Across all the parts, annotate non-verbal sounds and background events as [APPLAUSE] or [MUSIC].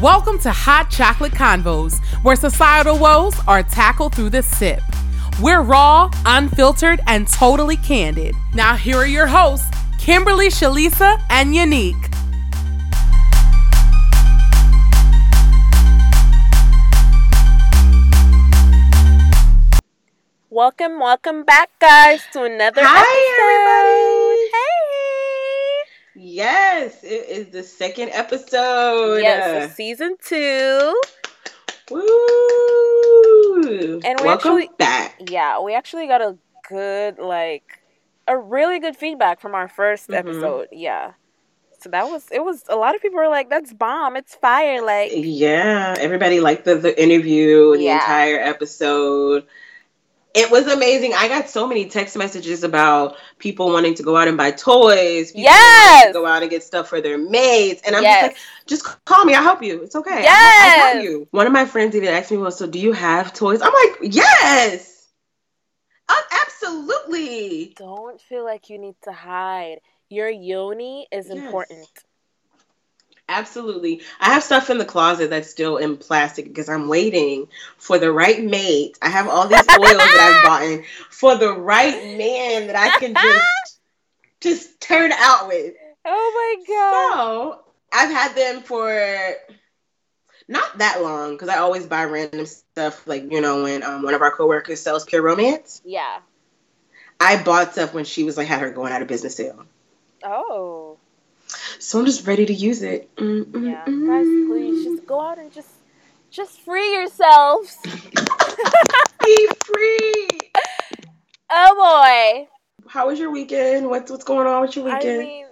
Welcome to Hot Chocolate Convos, where societal woes are tackled through the sip. We're raw, unfiltered, and totally candid. Now, here are your hosts, Kimberly, Shalisa, and Unique. Welcome, welcome back, guys, to another Hi, episode. Hey! Yes, it is the second episode. Yes, of season two. Woo! And we Welcome actually- back. Yeah, we actually got a good, like, a really good feedback from our 1st Mhm. episode. Yeah. So that was, it was, a lot of people were like, that's bomb, it's fire. Like, Yeah, everybody liked the, the interview, the Yeah. entire episode. It was amazing. I got so many text messages about people wanting to go out and buy toys. People Yes! to go out and get stuff for their mates. And I'm just like, just call me. I'll help you. It's okay. Yes! got you. One of my friends even asked me, well, so do you have toys? I'm like, yes. Uh, absolutely. Don't feel like you need to hide. Your yoni is Yes. important. Absolutely. I have stuff in the closet that's still in plastic because I'm waiting for the right mate. I have all these oils that I've [LAUGHS] bought in for the right man that I can just [LAUGHS] just turn out with. Oh my god. So I've had them for not that long because I always buy random stuff. Like you know when um, one of our coworkers sells Pure Romance, Yeah. I bought stuff when she was like had her going out of business sale. Oh. So I'm just ready to use it. Mm, mm, Yeah. Guys, please just go out and just just free yourselves. [LAUGHS] be free. Oh boy. How was your weekend? What's what's going on with your weekend? I mean,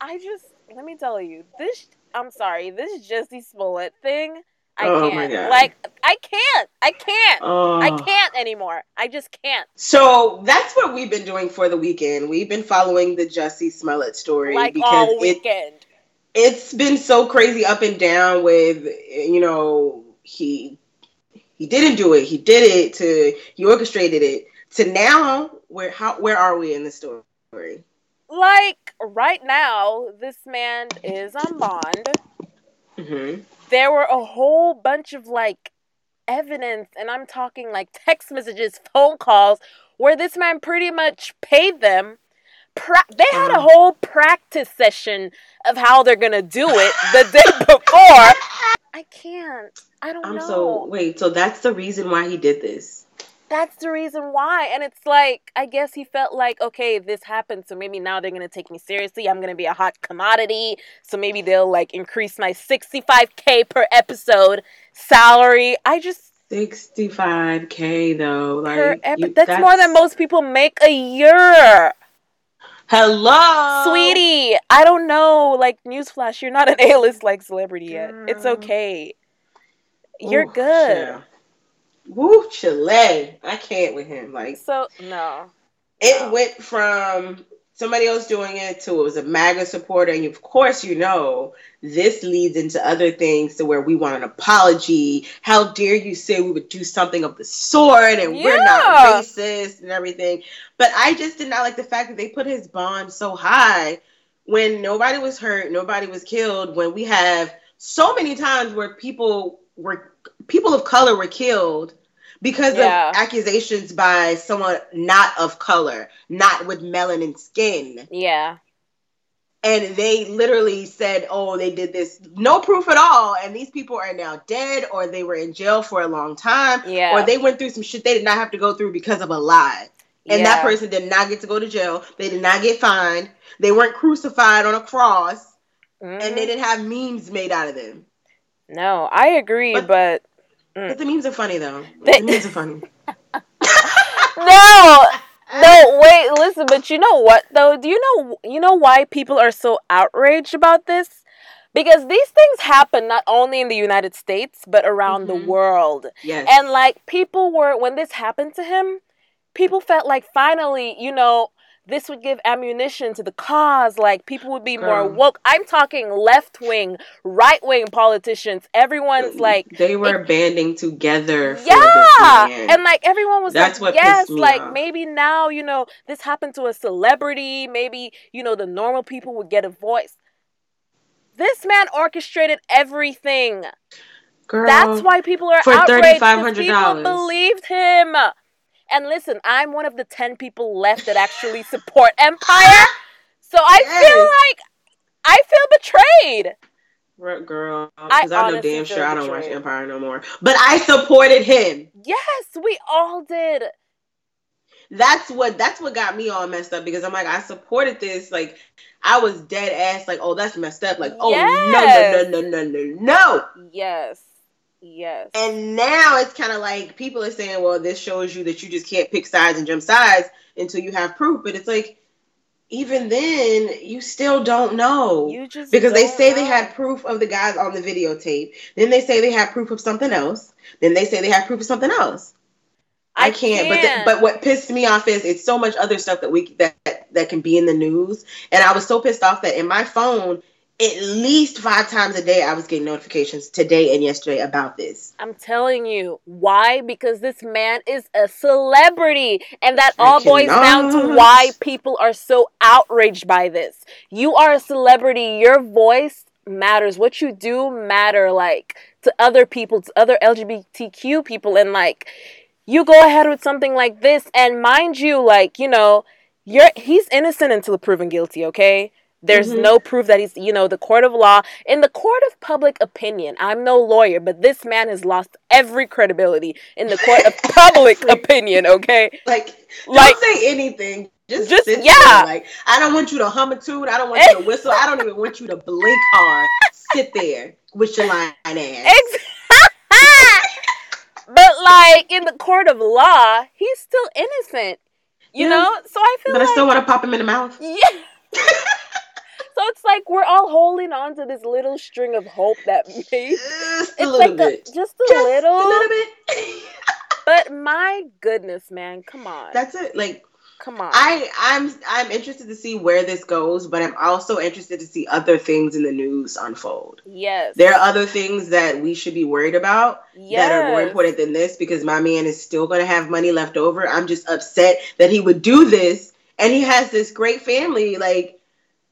I just let me tell you this. I'm sorry, this Jesse Smollett thing. I Oh can't. my God. Like I can't. I can't. oh. I can't anymore. I just can't. So that's what we've been doing for the weekend. We've been following the Jussie Smollett story Like because all it, weekend. it's been so crazy up and down with you know he he didn't do it. He did it to he orchestrated it to now where how where are we in the story? Like right now, this man is on bond. hmm there were a whole bunch of like evidence, and I'm talking like text messages, phone calls, where this man pretty much paid them. Pra- they had a Uh. whole practice session of how they're gonna do it the day [LAUGHS] before. I can't. I don't know. I'm know. so wait. So that's the reason why he did this. That's the reason why. And it's like, I guess he felt like, okay, this happened, so maybe now they're gonna take me seriously. I'm gonna be a hot commodity. So maybe they'll like increase my 65k per episode salary. I just 65k though, like per ep- you- that's, more than most people make a year. Hello, Sweetie, I don't know. Like newsflash, you're not an A-list like celebrity yet. It's okay. You're Ooh, good. child. Woo, Chile. I can't with him. Like So no. it No. went from somebody else doing it to it was a MAGA supporter, and of course, you know this leads into other things to where we want an apology. How dare you say we would do something of the sort, and we're not racist and everything. But I just did not like the fact that they put his bond so high when nobody was hurt, nobody was killed. When we have so many times where people were people of color were killed because Yeah. of accusations by someone not of color, not with melanin skin. Yeah. And they literally said, oh, they did this, no proof at all. And these people are now dead, or they were in jail for a long time, Yeah. or they went through some shit they did not have to go through because of a lie. And that person did not get to go to jail. They did not get fined. They weren't crucified on a cross, Mhm. and they didn't have memes made out of them. No, I agree, But- but But the memes are funny, though. They- the memes are funny. [LAUGHS] [LAUGHS] no, no, wait, listen. But you know what though? Do you know you know why people are so outraged about this? Because these things happen not only in the United States but around Mhm. the world. Yes. And like people were when this happened to him, people felt like finally, you know, this would give ammunition to the cause. Like people would be more woke. I'm talking left wing, right wing politicians. Everyone's like they were banding together. For yeah and like everyone was That's like what yes like off. maybe now you know this happened to a celebrity maybe you know the normal people would get a voice This man orchestrated everything. Girl, That's why people are for outraged. 'cause $3,500. People believed him. And listen, I'm one of the ten people left that actually support Empire. So I feel like I feel betrayed. Girl, girl, I because I, know damn feel sure I don't watch. Empire no more. But I supported him. Yes, we all did. That's what that's what got me all messed up because I'm like I supported this like I was dead ass like oh that's messed up like oh Yes. no no no no no no no Yes. Yes. and now it's kind of like people are saying well this shows you that you just can't pick sides and jump sides until you have proof. But it's like even then you still don't know. You just because they say they had proof of the guys on the videotape. Then they say they have proof of something else. Then they say they have proof of something else. I can't. But the, but what pissed me off is it's so much other stuff that we that that can be in the news, and I was so pissed off that in my phone, at least five times a day, I was getting notifications today and yesterday about this. I'm telling you why? Because this man is a celebrity, and that I all boils down to why people are so outraged by this. You are a celebrity. Your voice matters. What you do matter, like to other people, to other LGBTQ people, and like you go ahead with something like this, and mind you, like you know, you're he's innocent until proven guilty. Okay. There's Mhm. no proof that he's, you know, the court of law. In the court of public opinion, I'm no lawyer, but this man has lost every credibility in the court of [LAUGHS] public opinion, okay? Like, Like- don't say anything. Just, Just- sit yeah. there. Like, I don't want you to hum a tune. I don't want you to whistle. I don't even want you to blink hard. Sit there with your line ass. Ex- [LAUGHS] but like in the court of law, he's still innocent. You Yeah. know? So I feel but I still want to pop him in the mouth. Yeah. [LAUGHS] so it's like we're all holding on to this little string of hope that maybe [LAUGHS] Just a it's little like bit. A, just a Just little. a little bit. [LAUGHS] But my goodness, man, come on. That's it. Like come on. I I'm I'm interested to see where this goes, but I'm also interested to see other things in the news unfold. yes. There are other things that we should be worried about yes. that are more important than this because my man is still going to have money left over. I'm just upset that he would do this and he has this great family like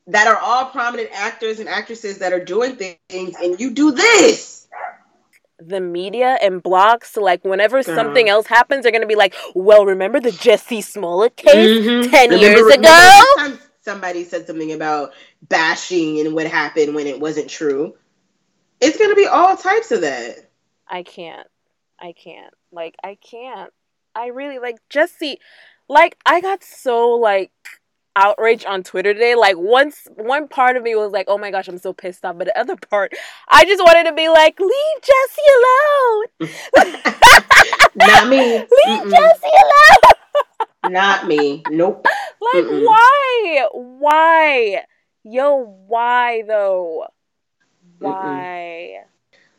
that are all prominent actors and actresses that are doing things and you do this. the media and blogs so like whenever Girl. something else happens they're gonna be like well remember the jesse smollett case Mhm. 10 Remember- years remember ago somebody said something about bashing and what happened when it wasn't true. It's to be all types of that. i can't i can't like i can't i really like jesse like i got so like outraged on twitter today like once one part of me was like oh my gosh i'm so pissed off but the other part i just wanted to be like leave jesse alone [LAUGHS] Not me. [LAUGHS] leave Mm-mm. jesse alone [LAUGHS] Not me. Nope. Like Mm-mm. why? Why? Yo, why though? Why?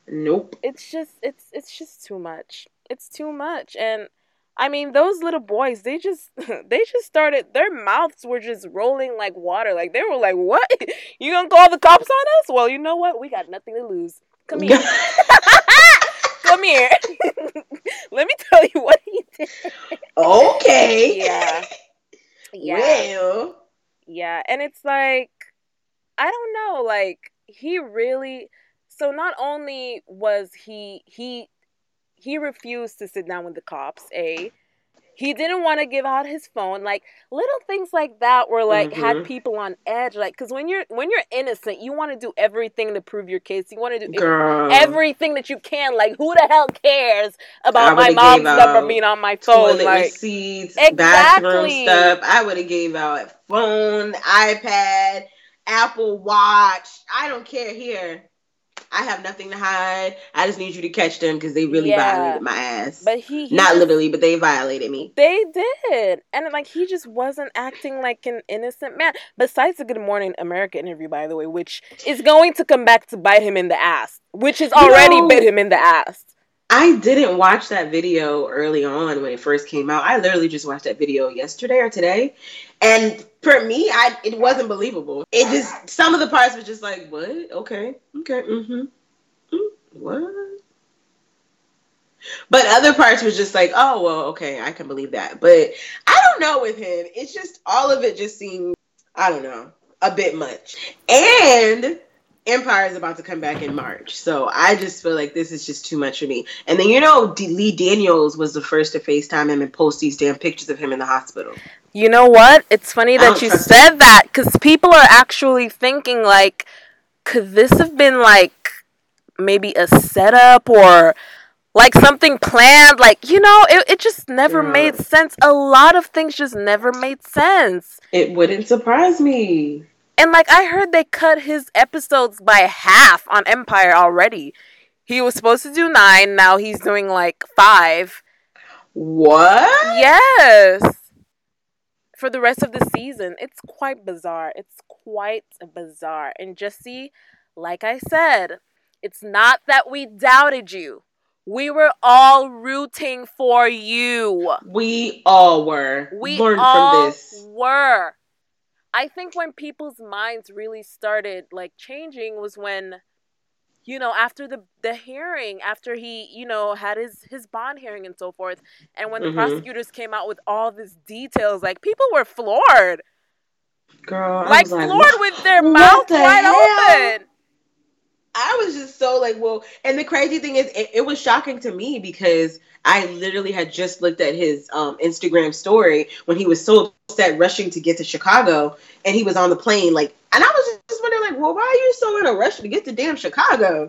Nope. It's just it's it's just too much. It's too much. And I mean those little boys, they just [LAUGHS] they just started their mouths were just rolling like water. Like they were like, What? [LAUGHS] You gonna call the cops on us? Well, you know what? We got nothing to lose. Come here. [LAUGHS] Come here. Let me tell you what he did. okay. Yeah. Yeah. Well. Yeah, and it's like I don't know, like he really so not only was he he he refused to sit down with the cops, A. He didn't want to give out his phone. Like little things like that were like had Mhm. people on edge. Like cuz when you're when you're innocent, you want to do everything to prove your case. You want to do Girl. everything that you can. Like who the hell cares about my mom's number being on my phone? toilet Like receipts, bathroom Exactly. stuff. I would have gave out phone, iPad, Apple Watch. I don't care here. I have nothing to hide. I just need you to catch them because they really Yeah. violated my ass. but he, he Not just- literally, but they violated me. They did. And like he just wasn't acting like an innocent man. Besides the Good Morning America interview, by the way, which is going to come back to bite him in the ass. Which has already know- bit him in the ass. I didn't watch that video early on when it first came out. I literally just watched that video yesterday or today. And for me, I it wasn't believable. It just some of the parts was just like, what? Okay. Okay. Mm-hmm. Mm, what? But other parts was just like, oh well, okay, I can believe that. But I don't know with him. It's just all of it just seemed, I don't know, a bit much. And Empire is about to come back in March, so I just feel like this is just too much for me. And then you know, D- Lee Daniels was the first to FaceTime him and post these damn pictures of him in the hospital. You know what? It's funny that oh, you trust said that because people are actually thinking like, could this have been like maybe a setup or like something planned? Like you know, it it just never Yeah. made sense. A lot of things just never made sense. It wouldn't surprise me. And like I heard they cut his episodes by half on Empire already. He was supposed to do nine, now he's doing like five. What? Yes. For the rest of the season. It's quite bizarre. It's quite bizarre. And Jesse, like I said, it's not that we doubted you. We were all rooting for you. We all were. We Learn all from this. were. I think when people's minds really started like changing was when you know after the the hearing after he you know had his his bond hearing and so forth and when the Mhm. prosecutors came out with all these details like people were floored Girl, like like, floored with their mouth the wide hell? open I was just so like, well, and the crazy thing is, it, it was shocking to me because I literally had just looked at his um, Instagram story when he was so upset rushing to get to Chicago, and he was on the plane, like, and I was just wondering, like, well, why are you so in a rush to get to damn Chicago?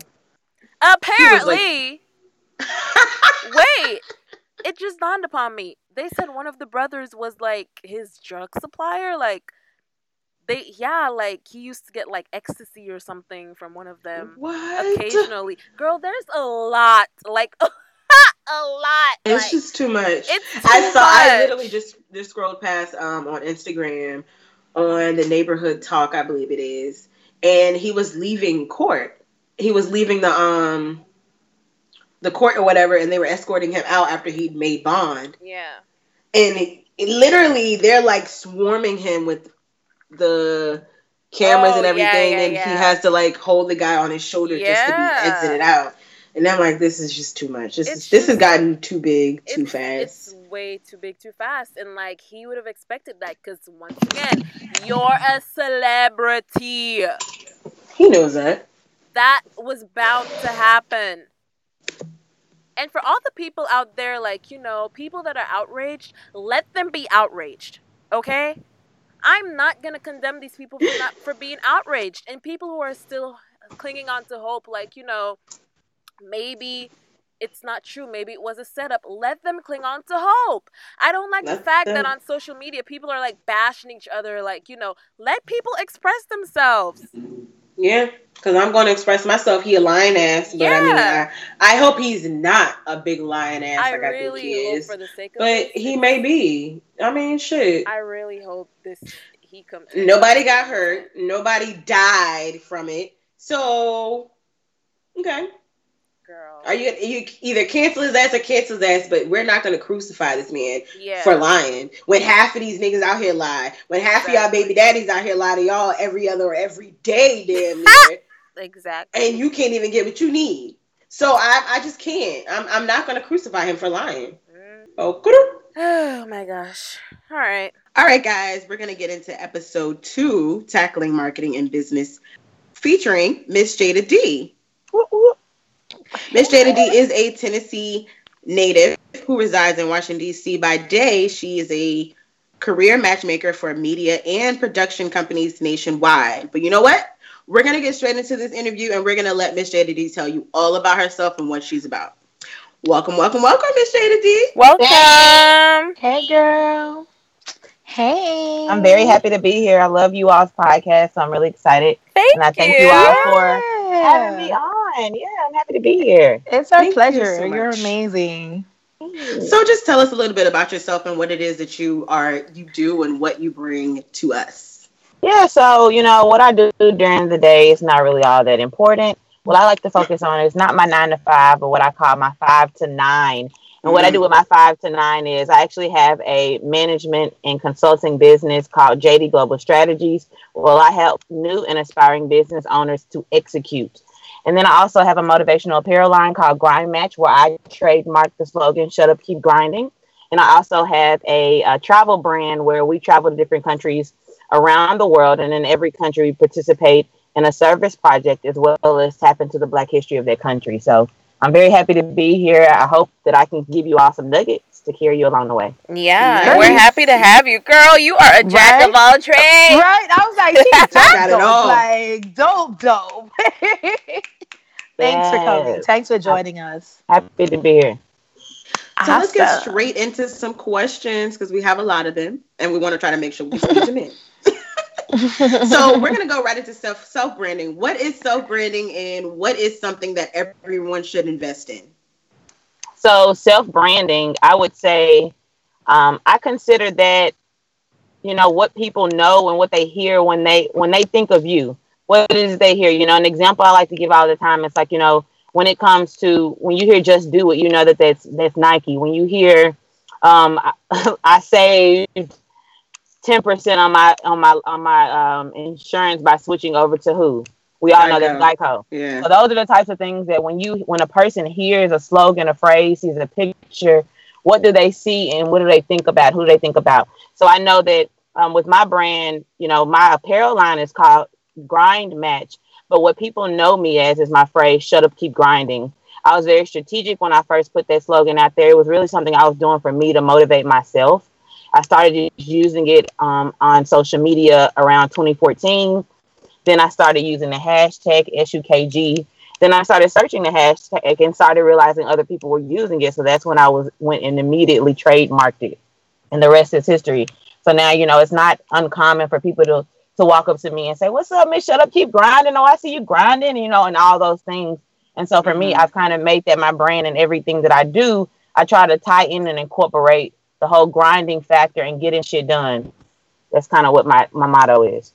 apparently [LAUGHS] wait it just dawned upon me they said one of the brothers was like his drug supplier like they yeah like he used to get like ecstasy or something from one of them what? occasionally girl there's a lot like [LAUGHS] a lot It's like, just too much. it's too I saw. I literally just just scrolled past um on Instagram on the neighborhood talk, I believe it is, and he was leaving court. He was leaving the um the court or whatever, and they were escorting him out after he'd made bond. yeah And it, it literally, they're like swarming him with the cameras Oh, and everything, yeah, and yeah. he has to like hold the guy on his shoulder just to be exited out. And I'm like, this is just too much. This It's is, this has gotten too big, too fast. it's way too big too fast and like he would have expected that because once again you're a celebrity He knows that. that was bound to happen. And for all the people out there, like, you know, people that are outraged, let them be outraged. Okay? I'm not gonna condemn these people for not for being outraged. And people who are still clinging on to hope, like, you know, maybe it's not true, maybe it was a setup. Let them cling on to hope. I don't like the Let fact that on social media people are like bashing each other, like, you know, let people express themselves. Yeah, because I'm going to express myself. He a lion ass, but I mean, I, I hope he's not a big lion ass I like I really think he hope is. for the sake of But he may be. I mean, shit. I really hope this he comes. Nobody got hurt. Nobody died from it. So, okay. Girl. Are you you either cancel his ass or cancel his ass? But we're not going to crucify this man yeah. for lying. When half of these niggas out here lie. When half of y'all baby daddies out here lie to y'all every other or every day, damn near. [LAUGHS] exactly. and you can't even get what you need. So I, I just can't. I'm, I'm not going to crucify him for lying. Mm. Oh. Oh my gosh. All right. all right, guys, we're going to get into episode two, tackling marketing and business, featuring Miss Jada D. Miss Jada D is a Tennessee native who resides in Washington D.C. By day, she is a career matchmaker for media and production companies nationwide. But you know what? We're gonna get straight into this interview, and we're gonna let Miss Jada D tell you all about herself and what she's about. Welcome, welcome, welcome, Miss Jada D. Welcome. Hey, girl. Hey. I'm very happy to be here. I love you all's podcast, so I'm really excited. Thank And I thank you. you all for having me on. Yeah, I'm happy to be here. It's our Thank you pleasure. so you are amazing. So, just tell us a little bit about yourself and what it is that you are, you do, and what you bring to us. Yeah, so you know what I do during the day is not really all that important. What I like to focus on is not my nine to five, but what I call my five to nine. And what I do mm-hmm. with my five to nine is I actually have a management and consulting business called JD Global Strategies. Well, I help new and aspiring business owners to execute. And then I also have a motivational apparel line called Grind Match, where I trademark the slogan "Shut up, keep grinding." And I also have a, a travel brand where we travel to different countries around the world, and in every country we participate in a service project as well as tap into the black history of their country. So I'm very happy to be here. I hope that I can give you all some nuggets to carry you along the way. Yeah, Nice. we're happy to have you, girl. You are a jack Right? of all trades. Right? I was like, she's Got it dope, all. dope, like dope, dope. [LAUGHS] Thanks for coming. Thanks for joining us. Happy to be here. So let's get straight into some questions because we have a lot of them, and we want to try to make sure we squeeze them in. [LAUGHS] so we're gonna go right into self self branding. What is self branding, and what is something that everyone should invest in? So self branding, I would say, um, I consider that, you know, what people know and what they hear when they when they think of you. What is they hear? You know, an example I like to give all the time. It's like you know, when it comes to when you hear "just do it," you know that that's that's Nike. When you hear, um, I, [LAUGHS] I saved ten percent on my on my on my um, insurance by switching over to who? We all know that's Geico. Yeah. So those are the types of things that when you when a person hears a slogan, a phrase, sees a picture, what do they see and what do they think about? Who do they think about? So I know that um, with my brand, you know, my apparel line is called Grind Match, but what people know me as is my phrase "Shut up, keep grinding." I was very strategic when I first put that slogan out there. It was really something I was doing for me to motivate myself. I started using it um, on social media around 2014. Then I started using the hashtag SUKG. Then I started searching the hashtag and started realizing other people were using it. So that's when I was went and immediately trademarked it. And the rest is history. So now, you know, it's not uncommon for people to to walk up to me and say, What's up, Miss? Shut up, keep grinding. Oh, I see you grinding, you know, and all those things. And so for me, Mhm. I've kind of made that my brand and everything that I do. I try to tie in and incorporate the whole grinding factor and getting shit done. That's kind of what my, my motto is.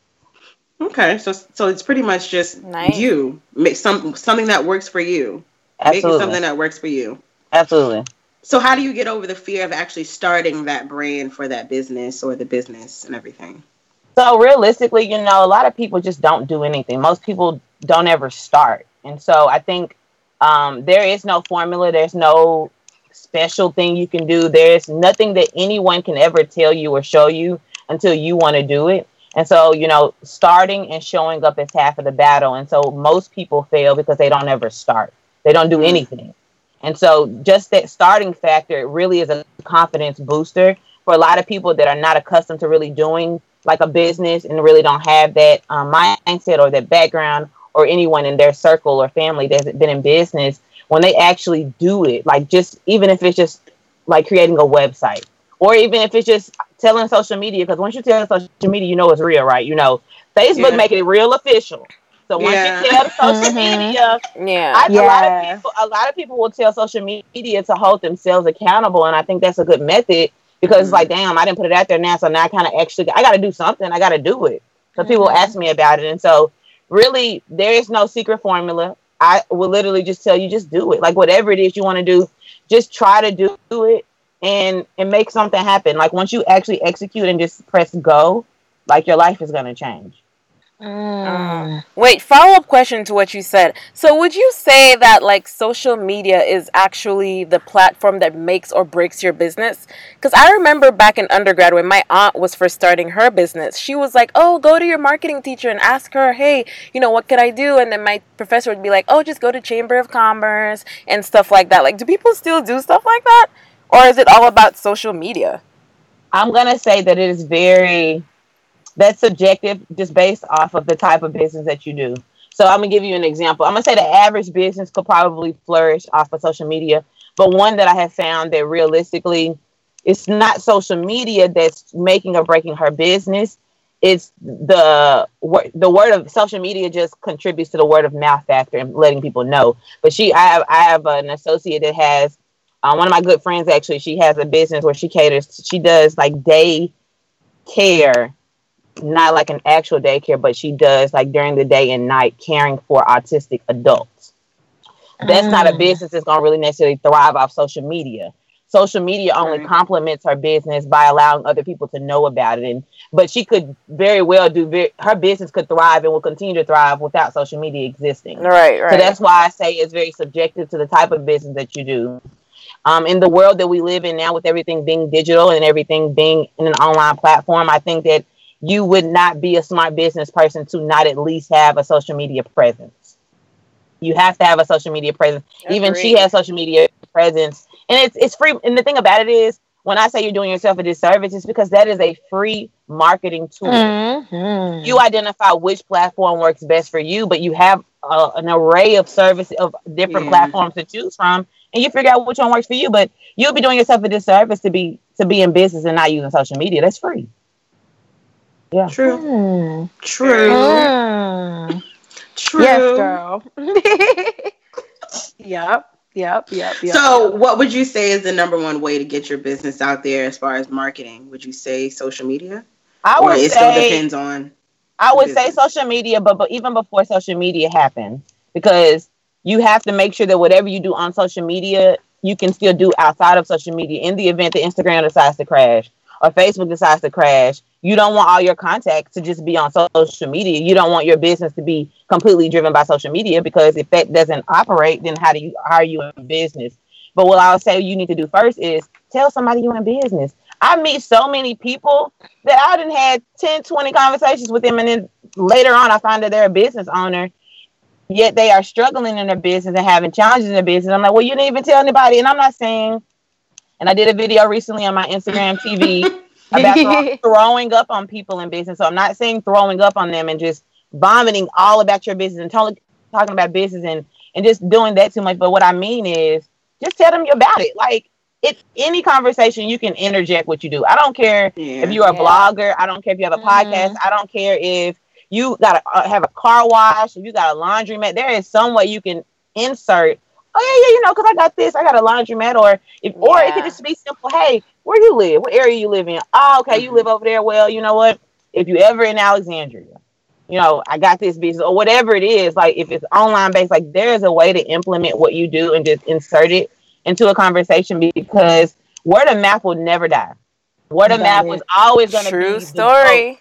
Okay, so so it's pretty much just Nice. you make some something that works for you, making something that works for you. Absolutely. So how do you get over the fear of actually starting that brand for that business or the business and everything? So realistically, you know, a lot of people just don't do anything. Most people don't ever start. And so I think um, there is no formula. There's no special thing you can do. There's nothing that anyone can ever tell you or show you until you want to do it. And so, you know, starting and showing up is half of the battle. And so most people fail because they don't ever start. They don't do Mhm. anything. And so just that starting factor really is a confidence booster for a lot of people that are not accustomed to really doing like a business and really don't have that um, mindset or that background or anyone in their circle or family that's been in business when they actually do it like just even if it's just like creating a website or even if it's just telling social media because once you tell social media you know it's real right you know facebook Yeah. making it real official so once Yeah. you tell social Mhm. media Yeah. a lot of people a lot of people will tell social media to hold themselves accountable and i think that's a good method because it's like damn i didn't put it out there now so now i kind of actually i got to do something i got to do it so people Mhm. ask me about it and so really there is no secret formula i will literally just tell you just do it. Like whatever it is you want to do just try to do it and and make something happen. Like once you actually execute and just press go like your life is to change Mm. Wait, follow up question to what you said. So, would you say that like social media is actually the platform that makes or breaks your business? Because I remember back in undergrad when my aunt was first starting her business, she was like, "Oh, go to your marketing teacher and ask her, hey, you know, what could I do?" And then my professor would be like, "Oh, just go to Chamber of Commerce and stuff like that." Like, do people still do stuff like that, or is it all about social media? I'm gonna say that it is very that's subjective just based off of the type of business that you do. So I'm gonna give you an example. I'm gonna say the average business could probably flourish off of social media, but one that I have found that realistically it's not social media that's making or breaking her business. It's the word the word of social media just contributes to the word of mouth factor and letting people know. But she I have I have an associate that has uh, one of my good friends actually she has a business where she caters she does like day care not like an actual daycare but she does like during the day and night caring for autistic adults that's not a Mm. business that's going to really necessarily thrive off social media social media only Right. complements her business by allowing other people to know about it and but she could very well do her business could thrive and will continue to thrive without social media existing Right, right. so that's why I say it's very subjective to the type of business that you do. Um, in the world that we live in now, with everything being digital and everything being in an online platform, I think that you would not be a smart business person to not at least have a social media presence. You have to have a social media presence. Even she has social media presence, and it's it's free. And the thing about it is, when I say you're doing yourself a disservice, it's because that is a free marketing tool. Mhm. You identify which platform works best for you, but you have uh, an array of service of different Yeah. platforms to choose from, and you figure out which one works for you. But you'll be doing yourself a disservice to be to be in business and not using social media. That's free. Yeah. True. Mm. True. Mm. True. Yes, girl. [LAUGHS] yep. Yep. Yep. Yep. So, yep. what would you say is the number one way to get your business out there as far as marketing? Would you say social media, I or would it still say depends on? I would say social media, but, but even before social media happened, because you have to make sure that whatever you do on social media, you can still do outside of social media. In the event that Instagram decides to crash or Facebook decides to crash, you don't want all your contacts to just be on social media. You don't want your business to be completely driven by social media because if that doesn't operate, then how do you how are you in business? But what I'll say you need to do first is tell somebody you're in business. I meet so many people that I didn't had 10, 20 conversations with them, and then later on I find that they're a business owner, yet they are struggling in their business and having challenges in their business. I'm like, well, you didn't even tell anybody. And I'm not saying, and I did a video recently on my Instagram TV about [LAUGHS] throwing up on people in business. So I'm not saying throwing up on them and just vomiting all about your business and totally talking about business and, and just doing that too much. But what I mean is just tell them about it. Like it's any conversation you can interject what you do. I don't care Yeah. if you're a Yeah. blogger, I don't care if you have a Mhm. podcast, I don't care if you got to uh, have a car wash, if you got a laundromat. There is some way you can insert. Oh yeah, yeah, you know, because I got this, I got a laundromat, or if, or it could just be simple. Hey, where you live? What area you live in? Oh, okay, you live over there. Well, you know what? If you ever in Alexandria, you know, I got this business or whatever it is. Like if it's online based, like there is a way to implement what you do and just insert it into a conversation because word of mouth will never die. Word of Got mouth it. was always going to be True the goat. story.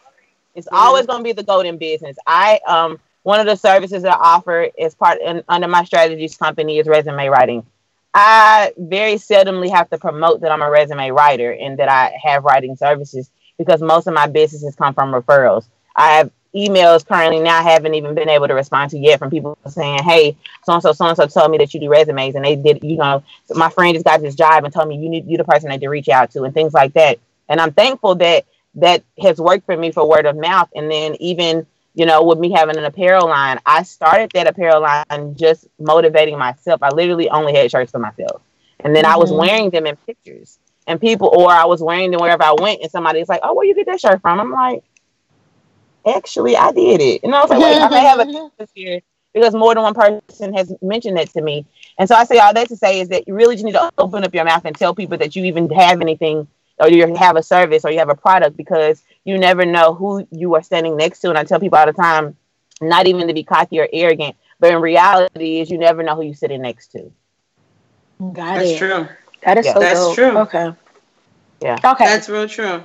It's always going to be the golden business. I um one of the services that I offer as part in, under my strategies company is resume writing. I very seldomly have to promote that I'm a resume writer and that I have writing services because most of my businesses come from referrals. I have emails currently now I haven't even been able to respond to yet from people saying, Hey, so and so, so and so told me that you do resumes and they did, you know, my friend just got this job and told me you need you the person I need to reach out to and things like that. And I'm thankful that that has worked for me for word of mouth. And then even, you know, with me having an apparel line, I started that apparel line just motivating myself. I literally only had shirts for myself. And then I was Mhm. wearing them in pictures. And people or I was wearing them wherever I went and somebody's like, Oh, where you get that shirt from? I'm like, actually I did it. And I was like, wait, I may have a [LAUGHS] business here because more than one person has mentioned that to me. And so I say all that to say is that you really just need to open up your mouth and tell people that you even have anything or you have a service or you have a product because you never know who you are standing next to. And I tell people all the time, not even to be cocky or arrogant, but in reality is you never know who you're sitting next to. Got That's it. true. That is Yeah. so That's dope. true. Okay. Yeah. Okay. That's real true.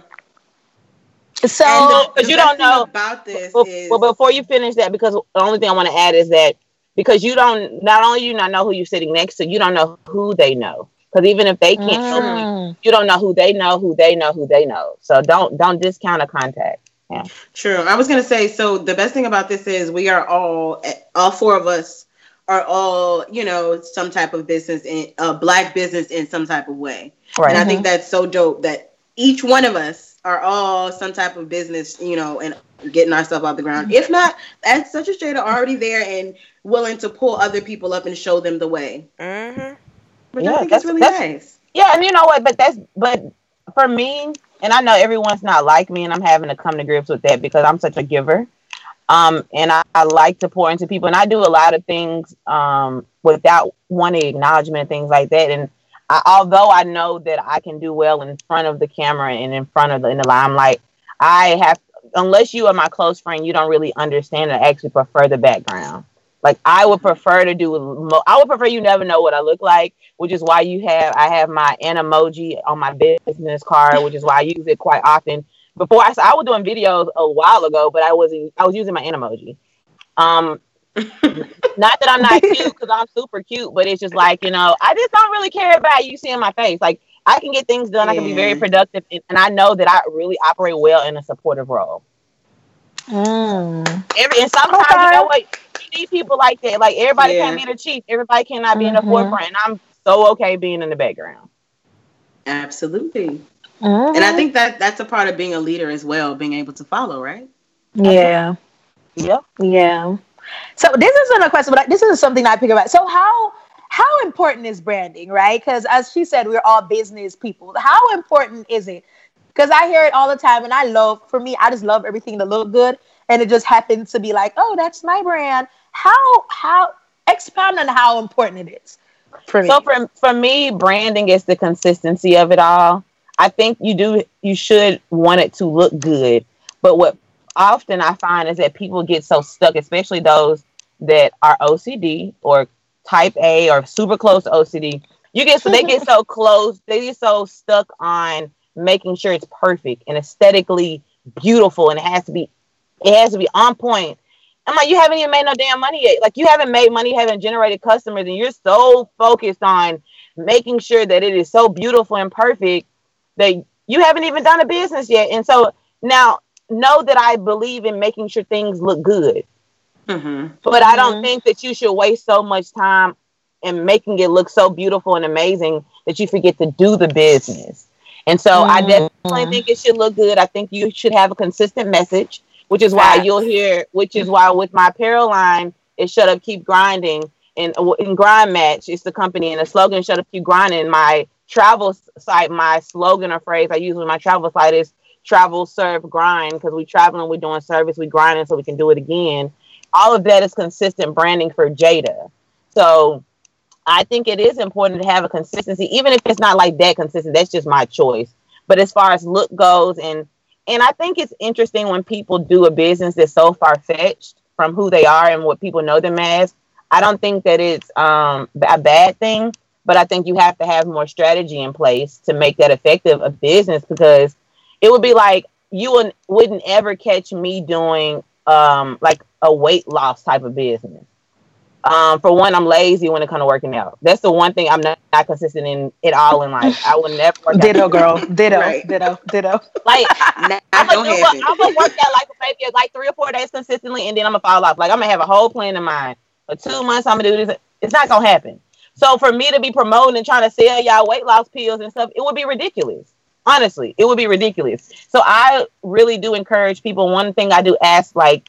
so And the- but the you don't know- about this Well, is well, before you finish that, because the only thing I want to add is that because you don't, not only you not know who you're sitting next to, you don't know who they know. Because even if they can't help you, Mm. you don't know who they know, who they know, who they know. So don't don't discount a contact. Yeah. True. I was gonna say. So the best thing about this is we are all, all four of us are all, you know, some type of business in a black business in some type of way. Right. And I think that's so dope that each one of us are all some type of business, you know, and getting ourselves off the ground. If not, as such as Jada already there and willing to pull other people up and show them the way. Mm-hmm. Which Yeah, I think that's- is really nice. Yeah, and you know what? But that's but for me, and I know everyone's not like me, and I'm having to come to grips with that because I'm such a giver. Um, and I, I like to pour into people, and I do a lot of things um without wanting acknowledgement and things like that. And I, although I know that I can do well in front of the camera and in front of the in the limelight, I have unless you are my close friend, you don't really understand or actually prefer the background. Like I would prefer to do. mo- I would prefer you never know what I look like, which is why you have. I have my an emoji on my business card, which is why I use it quite often. Before I, I was doing videos a while ago, but I wasn't. I was using my an emoji. Um, [LAUGHS] not that I'm not cute because I'm super cute, but it's just like you know, I just don't really care about you seeing my face. Like I can get things done. I can be very productive, and, and I know that I really operate well in a supportive role. Mm. Every and sometimes you know what you need people like that. Like everybody Yeah. can't be the chief. Everybody cannot be in the Mhm. forefront. And I'm so okay being in the background. Absolutely. Mhm. And I think that that's a part of being a leader as well, being able to follow, right? yeah. Yep. Yeah. So this isn't a question, but I- this is something I pick about. So how how important is branding, right? Because as she said, we're all business people. How important is it? Because I hear it all the time, and I love. For me, I just love everything that look good, and it just happens to be like, oh, that's my brand. How how expound on how important it is for me. So for for me, branding is the consistency of it all. I think you do you should want it to look good, but what often I find is that people get so stuck, especially those that are OCD or type A or super close to OCD. You get so they get so [LAUGHS] close, they get so stuck on making sure it's perfect and aesthetically beautiful, and it has to be it has to be on point. I'm like, you haven't even made no damn money yet. Like, you haven't made money, you haven't generated customers, and you're so focused on making sure that it is so beautiful and perfect that you haven't even done a business yet. And so now, know that I believe in making sure things look good, Mm-hmm. but I don't Mhm. think that you should waste so much time in making it look so beautiful and amazing that you forget to do the business. And so I definitely Mhm. think it should look good. I think you should have a consistent message, which is why you'll hear, which is why with my apparel line, is shut up, keep grinding. And in Grind Match, it's the company, and the slogan "Shut up, keep grinding." My travel site, my slogan or phrase I use with my travel site is "Travel, serve, grind," because we're traveling, we're doing service, we grinding, so we can do it again. All of that is consistent branding for Jada. So I think it is important to have a consistency, even if it's not like that consistent. That's just my choice. But as far as look goes, and and I think it's interesting when people do a business that's so far fetched from who they are and what people know them as. I don't think that it's um, a bad thing, but I think you have to have more strategy in place to make that effective a business because it would be like you wouldn't, wouldn't ever catch me doing um, like a weight loss type of business. Um, for one, I'm lazy when it comes to working out. That's the one thing I'm not, not consistent in at all in life. I will never work ditto, out. girl. Ditto. Right. Ditto. Ditto. Like Not I'm gonna gonna, do, happen. I'm gonna work out like maybe like three or four days consistently, and then I'm gonna fall off. Like I'm gonna have a whole plan in mind. For two months, I'm gonna do this. It's not gonna happen. So for me to be promoting and trying to sell y'all weight loss pills and stuff, it would be ridiculous. Honestly, it would be ridiculous. So I really do encourage people. One thing I do ask like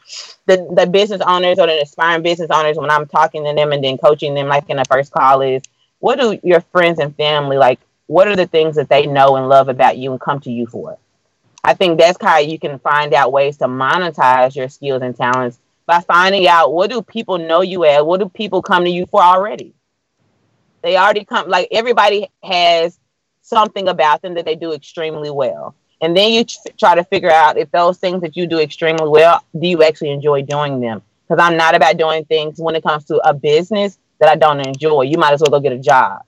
the, the business owners or the aspiring business owners when I'm talking to them and then coaching them like in the first call is what do your friends and family like what are the things that they know and love about you and come to you for? I think that's how you can find out ways to monetize your skills and talents by finding out what do people know you as, what do people come to you for already. They already come like everybody has something about them that they do extremely well. And then you tr- try to figure out if those things that you do extremely well, do you actually enjoy doing them? Because I'm not about doing things when it comes to a business that I don't enjoy. You might as well go get a job.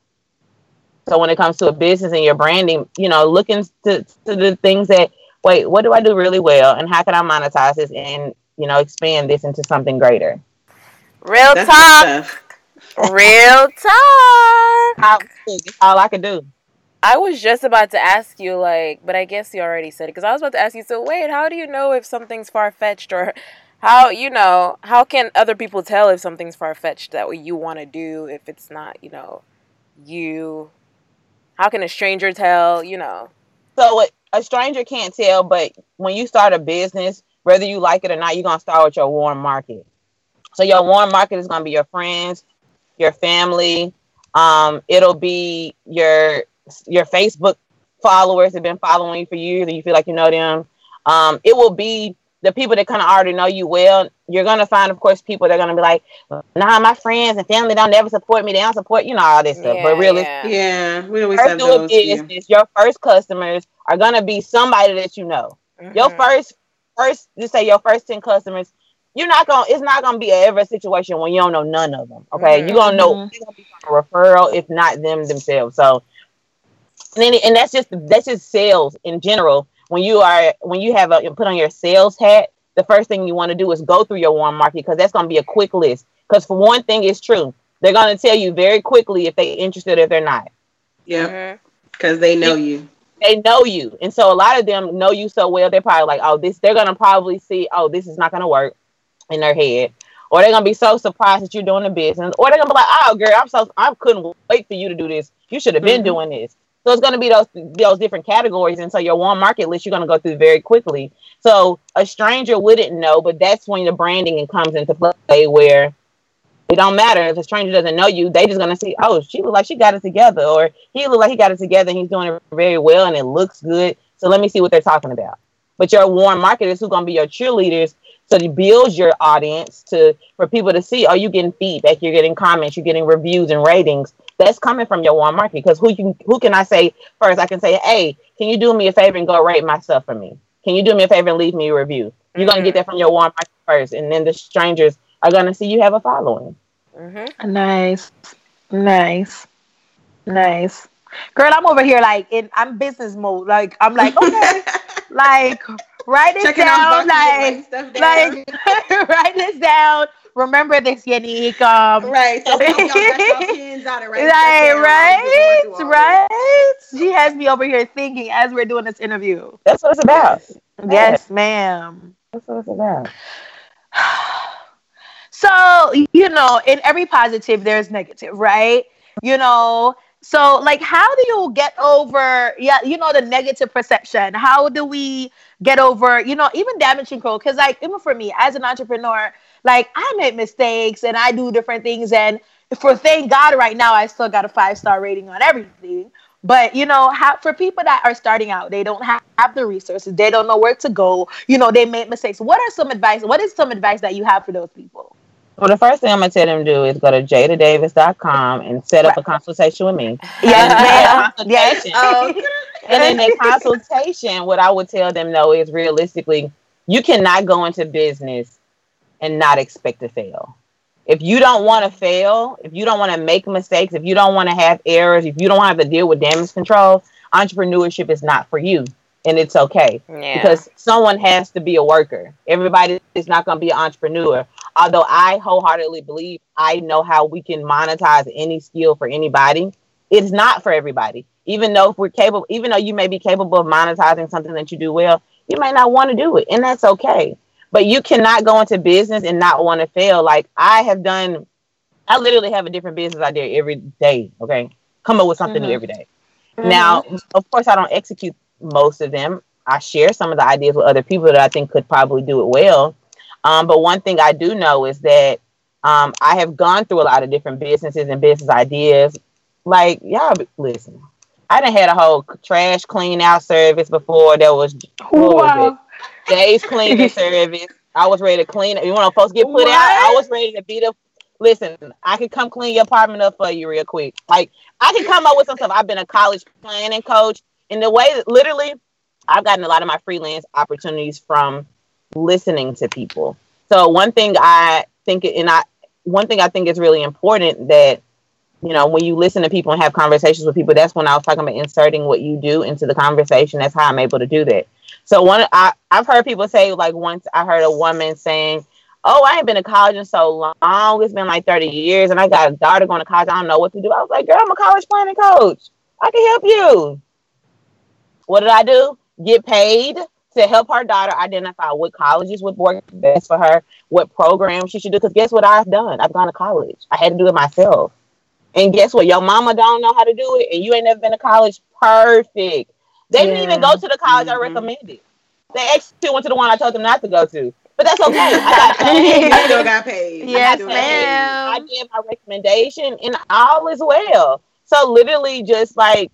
So when it comes to a business and your branding, you know, looking into to the things that wait, what do I do really well, and how can I monetize this and you know expand this into something greater? Real That's talk. Real [LAUGHS] talk. How, that's all I can do. I was just about to ask you, like, but I guess you already said it because I was about to ask you. So wait, how do you know if something's far fetched, or how you know how can other people tell if something's far fetched that you want to do if it's not, you know, you? How can a stranger tell? You know. So a stranger can't tell, but when you start a business, whether you like it or not, you're gonna start with your warm market. So your warm market is gonna be your friends, your family. Um, it'll be your your Facebook followers have been following you for years, and you feel like you know them. Um, it will be the people that kind of already know you well. You're gonna find, of course, people that are gonna be like, "Nah, my friends and family don't never support me. They don't support you know all this stuff." But really, yeah. Yeah, we always first have do a those. here. business, your first customers are gonna be somebody that you know. Your Mhm. first, first, just say your first ten customers. You're not gonna. It's not gonna be a ever situation when you don't know none of them. Okay, Mhm. you're gonna know. Mhm. It's gonna be a referral, if not them themselves. So, and then, and that's just that's just sales in general. When you are when you have a you put on your sales hat, the first thing you want to do is go through your warm market because that's gonna be a quick list. Because for one thing, it's true. They're gonna tell you very quickly if they're interested or if they're not. Yeah, because they know you. they know you, and so a lot of them know you so well. They're probably like, oh, this. They're gonna probably see, oh, this is not gonna work in their head, or they're gonna be so surprised that you're doing the business, or they're gonna be like, oh, girl, I'm so I couldn't wait for you to do this. You should have been mm-hmm. doing this. So it's going to be those those different categories, and so your warm market list you're going to go through very quickly. So a stranger wouldn't know, but that's when the branding comes into play, where it don't matter if a stranger doesn't know you; they just going to see, oh, she look like she got it together, or he look like he got it together, and he's doing it very well, and it looks good. So let me see what they're talking about. But your warm market is who's going to be your cheerleaders so to build your audience to for people to see, are you getting feedback, you're getting comments, you're getting reviews and ratings. That's coming from your warm market. Because who you who can I say first? I can say, hey, can you do me a favor and go rate my stuff for me? Can you do me a favor and leave me a review? You're mm-hmm. gonna get that from your warm market first, and then the strangers are gonna see you have a following. Mm-hmm. Nice, nice, nice. Girl, I'm over here like in I'm business mode. Like I'm like okay, [LAUGHS] like write it Checking down, like, down. like [LAUGHS] write this down. Remember this, Yannick. Um, right. So [LAUGHS] right, right, right. She has me over here thinking as we're doing this interview. That's what it's about. Yes, yeah. ma'am. That's what it's about. [SIGHS] So, you know, in every positive, there's negative, right? You know, so like how do you get over yeah, you know, the negative perception? How do we get over, you know, even damage control. Because like even for me as an entrepreneur, like I make mistakes and I do different things. And for thank God right now, I still got a five star rating on everything. But you know, how, for people that are starting out, they don't have, have the resources, they don't know where to go. You know, they make mistakes. What are some advice? What is some advice that you have for those people? Well, the first thing I'm gonna tell them to do is go to jadadavis.com and set up right. a consultation with me. [LAUGHS] Yes, ma'am. Yes. Oh, [LAUGHS] and in the consultation, what I would tell them though is realistically, you cannot go into business and not expect to fail. If you don't want to fail, if you don't want to make mistakes, if you don't want to have errors, if you don't have to deal with damage control, entrepreneurship is not for you. And it's okay yeah. because someone has to be a worker. Everybody is not going to be an entrepreneur. Although I wholeheartedly believe I know how we can monetize any skill for anybody, it's not for everybody even though if we're capable, even though you may be capable of monetizing something that you do well, you may not want to do it, and that's okay. But you cannot go into business and not want to fail. Like I have done, I literally have a different business idea every day. Okay, come up with something mm-hmm. new every day. Mm-hmm. Now, of course, I don't execute most of them. I share some of the ideas with other people that I think could probably do it well. Um, but one thing I do know is that um, I have gone through a lot of different businesses and business ideas. Like, y'all, listen, I done had a whole trash clean out service before. There was wow. days cleaning [LAUGHS] service. I was ready to clean. You want to folks get put what? out? I was ready to beat up. Listen, I can come clean your apartment up for you real quick. Like I can come up with some stuff. I've been a college planning coach, and the way that literally, I've gotten a lot of my freelance opportunities from listening to people. So one thing I think, and I one thing I think is really important that you know, when you listen to people and have conversations with people, that's when I was talking about inserting what you do into the conversation. That's how I'm able to do that. So one, I, I've heard people say like once I heard a woman saying, "Oh, I ain't been to college in so long. It's been like 30 years, and I got a daughter going to college. I don't know what to do." I was like, "Girl, I'm a college planning coach. I can help you." What did I do? Get paid to help her daughter identify what colleges would work best for her, what programs she should do. Because guess what I've done? I've gone to college. I had to do it myself. And guess what? Your mama don't know how to do it, and you ain't never been to college. Perfect. They didn't even go to the college mm-hmm. I recommended. They actually went to the one I told them not to go to. But that's okay. I got [LAUGHS] paid. I still got paid. Yes, ma'am. I gave my recommendation, and all is well. So literally, just like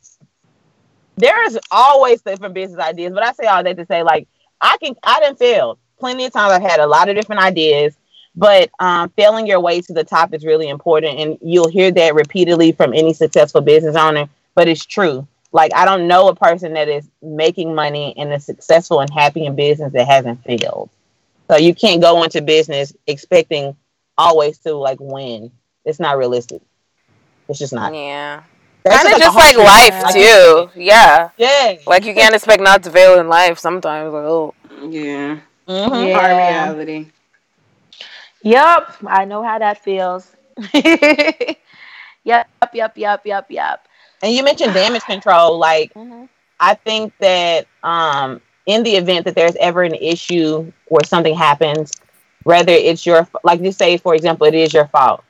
there's always different business ideas. But I say all that to say, like, I can I didn't fail. Plenty of times I've had a lot of different ideas. But um, failing your way to the top is really important, and you'll hear that repeatedly from any successful business owner. But it's true. Like I don't know a person that is making money and is successful and happy in business that hasn't failed. So you can't go into business expecting always to like win. It's not realistic. It's just not. Yeah. Kind of just like, like life too. Yeah. Yeah. Like you can't expect not to fail in life sometimes. Like oh. Yeah. Mm-hmm. Yeah. Hard reality. Yep, I know how that feels. [LAUGHS] yep, yep, yep, yep, yep. And you mentioned damage control. Like, mm-hmm. I think that um, in the event that there's ever an issue where something happens, whether it's your like just say for example, it is your fault.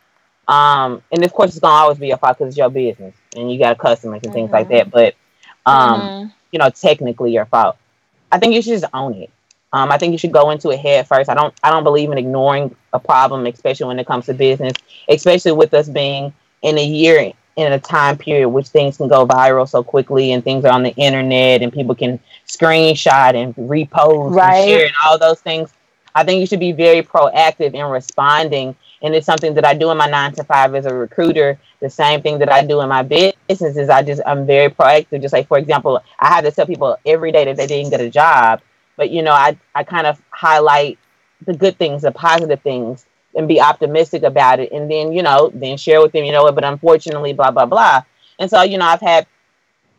Um, and of course, it's gonna always be your fault because it's your business and you got customers and things like that. But um, Mhm. you know, technically your fault. I think you should just own it. Um, I think you should go into it head first. I don't I don't believe in ignoring a problem, especially when it comes to business, especially with us being in a year in a time period which things can go viral so quickly and things are on the internet and people can screenshot and repost Right. and share and all those things. I think you should be very proactive in responding. And it's something that I do in my nine to five as a recruiter. The same thing that I do in my business is I just I'm very proactive. Just like for example, I have to tell people every day that they didn't get a job, but you know I I kind of highlight the good things, the positive things, and be optimistic about it, and then you know then share with them, you know what. But unfortunately, blah blah blah. And so you know I've had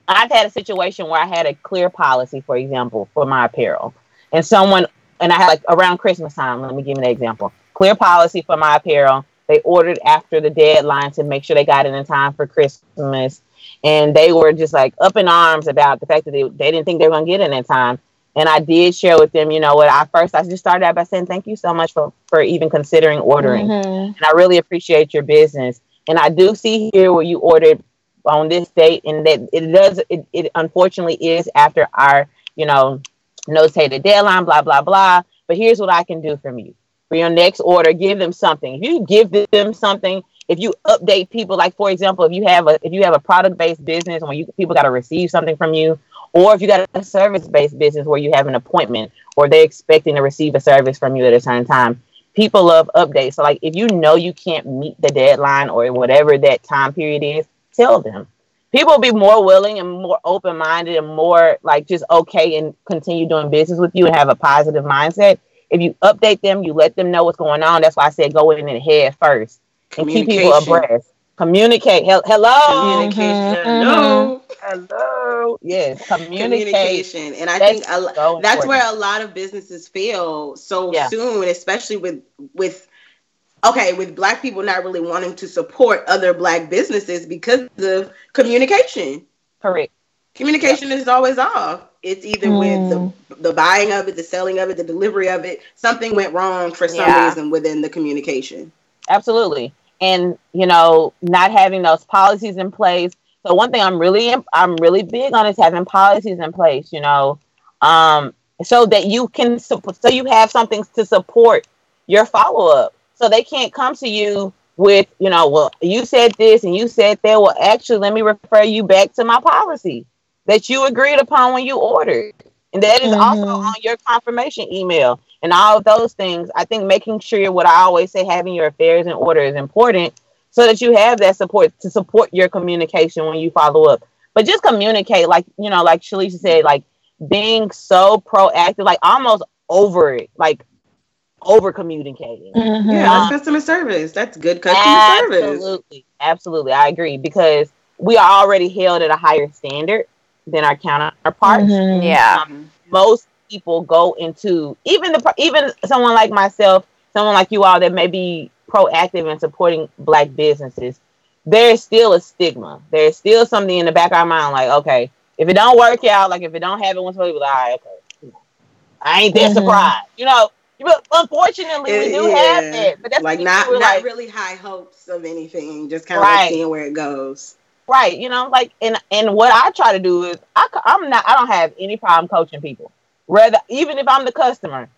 I've had a situation where I had a clear policy, for example, for my apparel, and someone and I had like around Christmas time. Let me give you an example. Clear policy for my apparel. They ordered after the deadline to make sure they got it in time for Christmas, and they were just like up in arms about the fact that they, they didn't think they were gonna get it in time. And I did share with them, you know what? I first I just started out by saying thank you so much for for even considering ordering Mhm. and I really appreciate your business. And I do see here where you ordered on this date, and that it does. It, it unfortunately is after our, you know, notated deadline. Blah blah blah. But here's what I can do from you for your next order. Give them something. If you give them something, if you update people, like for example, if you have a if you have a product based business where you people got to receive something from you, or if you got a service based business where you have an appointment or they're expecting to receive a service from you at a certain time people love updates. So like if you know you can't meet the deadline or whatever that time period is, tell them. People will be more willing and more open minded and more like just okay and continue doing business with you and have a positive mindset. If you update them, you let them know what's going on. That's why I said go in and head first and keep people abreast. Communicate. Hel- Hello. Communication. Mhm, No. Hello. Yes. Communication. And I That's think a, so that's important. where a lot of businesses fail so Yeah. soon, especially with with okay, with black people not really wanting to support other black businesses because of communication. Correct. Communication is always off. It's either with Mm. the the buying of it, the selling of it, the delivery of it. Something went wrong for some Yeah. reason within the communication. absolutely and you know not having those policies in place so one thing i'm really i'm really big on is having policies in place you know um so that you can so you have something to support your follow-up so they can't come to you with you know well you said this and you said that well actually let me refer you back to my policy that you agreed upon when you ordered and that is also Mhm. on your confirmation email and all of those things. I think making sure what I always say, having your affairs in order is important so that you have that support to support your communication when you follow up. But just communicate, like, you know, like Shalisha said, like being so proactive, like almost over it, like over communicating. Mhm. Yeah, Um, customer service. That's good customer service. Absolutely. Absolutely. I agree because we are already held at a higher standard than our counterparts. Mhm. Yeah. Um, most people go into even the even someone like myself, someone like you all that may be proactive in supporting black businesses. There's still a stigma. There's still something in the back of our mind, like okay, if it don't work out, like if it don't happen, once people like, all right, okay, I ain't that Mhm. surprised, you know. But unfortunately, we do have Yeah. that. But that's like when not people are not like, really high hopes of anything, just kind of Right. like seeing where it goes. Right, you know, like and and what I try to do is I i'm not I don't have any problem coaching people. Rather, even if I'm the customer,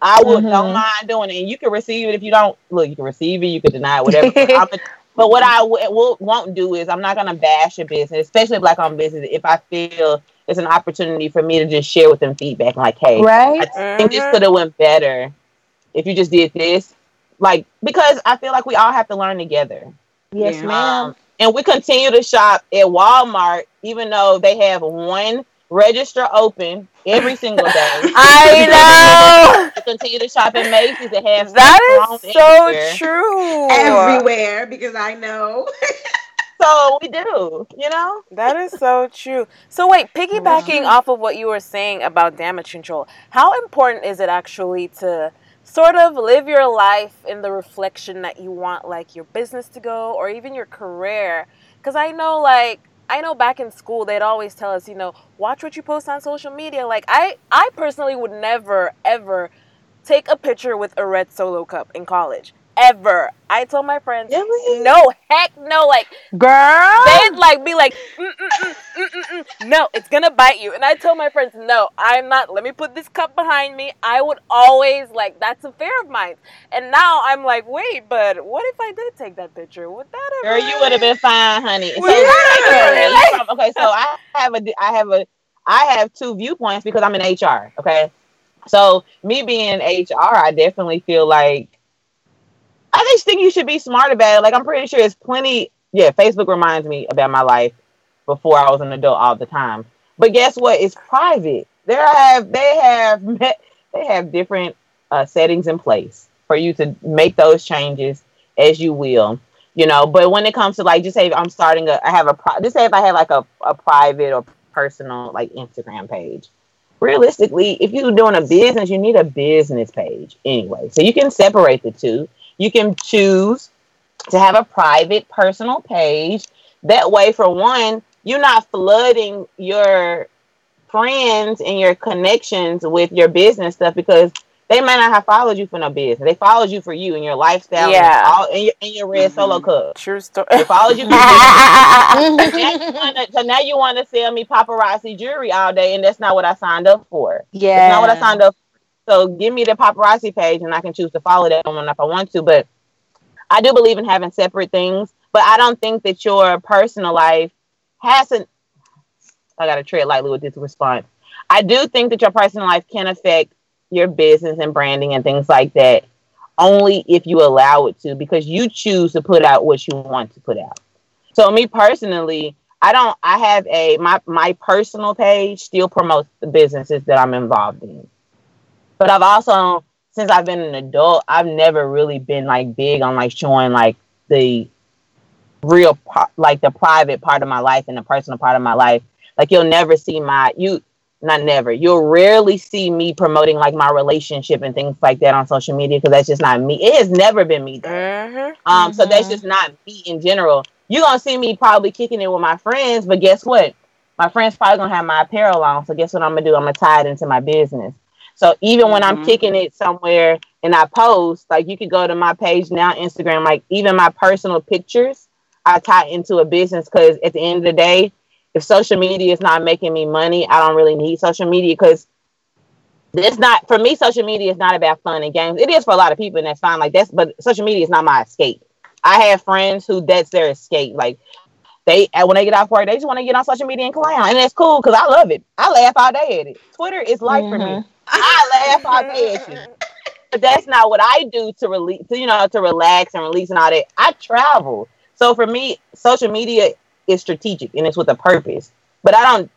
I would Mhm. don't mind doing it. And you can receive it if you don't look. You can receive it, you can deny it, whatever. but, I'm [LAUGHS] a- but what I w- will, won't do is I'm not gonna bash a business, especially black owned business, if I feel it's an opportunity for me to just share with them feedback, like, hey, Right? I think this Mhm. could have went better if you just did this. Like because I feel like we all have to learn together. Yes, Yeah. ma'am. And we continue to shop at Walmart, even though they have one register open every single day. [LAUGHS] I we continue to shop at Macy's that know. have That so everywhere. true. Everywhere because I know. [LAUGHS] So we do, you know. That is so true. So wait, piggybacking mm-hmm. off of what you were saying about damage control, how important is it actually to sort of live your life in the reflection that you want like your business to go or even your career? Cuz I know like I know back in school they'd always tell us, you know, watch what you post on social media. Like I I personally would never ever take a picture with a red solo cup in college ever. I told my friends, Really? no, heck no. Like Girl. they'd like be like, mm, mm, mm, no, it's gonna bite you. And I told my friends, no, I'm not. Let me put this cup behind me. I would always like that's a fear of mine. And now I'm like, wait, but what if I did take that picture? Would that have? Girl, you would have been fine, honey. [LAUGHS] So, Well, yeah. [LAUGHS] okay, so I have a, I have a, I have two viewpoints because I'm in HR. Okay, so me being in HR, I definitely feel like I just think you should be smart about it. Like I'm pretty sure it's plenty. Yeah, Facebook reminds me about my life before I was an adult all the time. But guess what? It's private. There have they have [LAUGHS] they have different uh, settings in place for you to make those changes as you will. You know, but when it comes to like, just say I'm starting a, I have a, just say if I have like a, a private or personal like Instagram page. Realistically, if you're doing a business, you need a business page anyway. So you can separate the two. You can choose to have a private personal page. That way, for one, you're not flooding your friends and your connections with your business stuff because they might not have followed you for no business. They followed you for you and your lifestyle Yeah. and, all, and, your, and your red mm-hmm. solo cup. True story. They followed you for business. [LAUGHS] now you wanna, so now you want to sell me paparazzi jewelry all day, and that's not what I signed up for. yeah. It's not what I signed up. So give me the paparazzi page, and I can choose to follow that one if I want to. But I do believe in having separate things. But I don't think that your personal life hasn't. I got to tread lightly with this response. I do think that your personal life can affect your business and branding and things like that only if you allow it to because you choose to put out what you want to put out. So me personally, I don't I have a my my personal page still promotes the businesses that I'm involved in. But I've also since I've been an adult, I've never really been like big on like showing like the real part, like the private part of my life and the personal part of my life. Like you'll never see my you not never. You'll rarely see me promoting like my relationship and things like that on social media because that's just not me. It has never been me. Though. Mm-hmm. Um, so that's Mhm. just not me in general. You're gonna see me probably kicking it with my friends, but guess what? My friends probably gonna have my apparel on. So guess what I'm gonna do? I'm gonna tie it into my business. So even when I'm Mhm. kicking it somewhere and I post, like you could go to my page now, Instagram, like even my personal pictures, I tie into a business because at the end of the day, if social media is not making me money, I don't really need social media because it's not for me. Social media is not about fun and games. It is for a lot of people, and that's fine. Like that's, but social media is not my escape. I have friends who that's their escape. Like they and when they get off work, they just want to get on social media and clown, and it's cool because I love it. I laugh all day at it. Twitter is life for me. I laugh at you. But that's not what I do to release, to, you know, to relax and release and all that. I travel. So for me, social media is strategic and it's with a purpose. But I don't,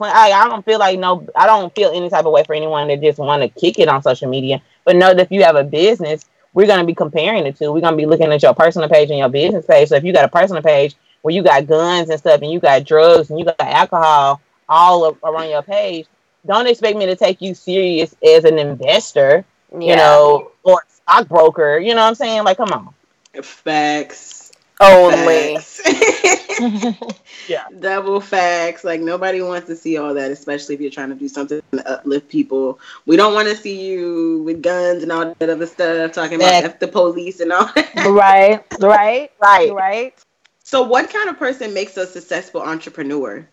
I, I don't feel like no, I don't feel any type of way for anyone that just want to kick it on social media. But know that if you have a business, we're gonna be comparing the two. We're gonna be looking at your personal page and your business page. So if you got a personal page where you got guns and stuff, and you got drugs and you got alcohol all around your page, don't expect me to take you serious as an investor you know, or stockbroker. You know what I'm saying? Like, come on. Facts. only. Facts. [LAUGHS] [LAUGHS] Yeah. Double facts. Like nobody wants to see all that, especially if you're trying to do something to uplift people. We don't want to see you with guns and all that other stuff, talking about That- F the police and all that. [LAUGHS] right, right, Right. right. So, what kind of person makes a successful entrepreneur?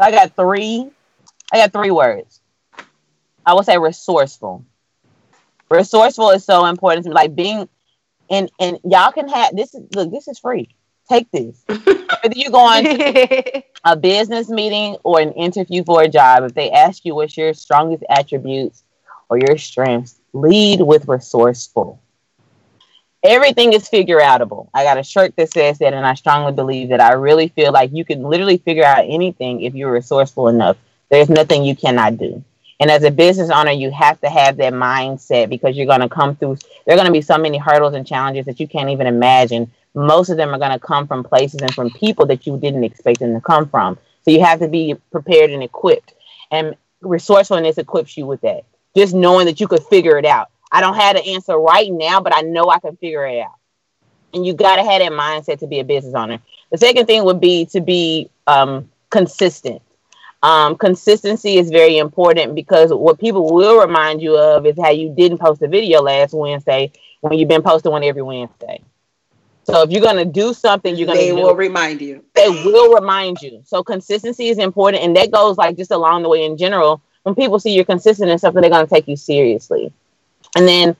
I got three. I got three words. I would say resourceful. Resourceful is so important to me. Like being, and and y'all can have this. Is look, this is free. Take this. [LAUGHS] Whether you go on [LAUGHS] a business meeting or an interview for a job, if they ask you what's your strongest attributes or your strengths, lead with resourceful. Everything is figure outable. I got a shirt that says that, and I strongly believe that I really feel like you can literally figure out anything if you're resourceful enough. There's nothing you cannot do. And as a business owner, you have to have that mindset because you're going to come through. There are going to be so many hurdles and challenges that you can't even imagine most of them are going to come from places and from people that you didn't expect them to come from. So you have to be prepared and equipped. And resourcefulness equips you with that. Just knowing that you could figure it out. I don't have the answer right now, but I know I can figure it out. and you got to have that mindset to be a business owner. The second thing would be to be um, consistent. Um, consistency is very important because what people will remind you of is how you didn't post a video last Wednesday when you've been posting one every Wednesday. So if you're gonna do something, you're gonna They will remind you. they will remind you. So consistency is important, and that goes like just along the way in general. When people see you're consistent in something, they're gonna take you seriously. And then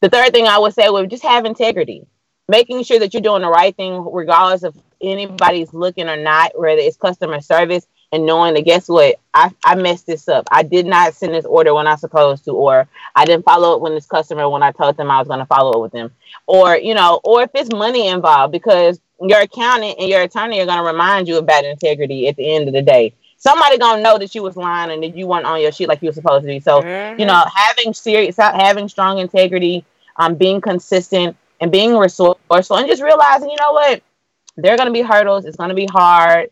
the third thing I would say would just have integrity, making sure that you're doing the right thing, regardless of anybody's looking or not, whether it's customer service, and knowing that guess what, I, I messed this up. I did not send this order when I supposed to, or I didn't follow up with this customer when I told them I was gonna follow up with them, or you know, or if it's money involved, because your accountant and your attorney are gonna remind you about integrity at the end of the day. Somebody gonna know that you was lying and that you weren't on your shit like you were supposed to be. So Mm-hmm. you know, having serious, having strong integrity, um, being consistent, and being resourceful, and just realizing, you know what, there are gonna be hurdles. It's gonna be hard,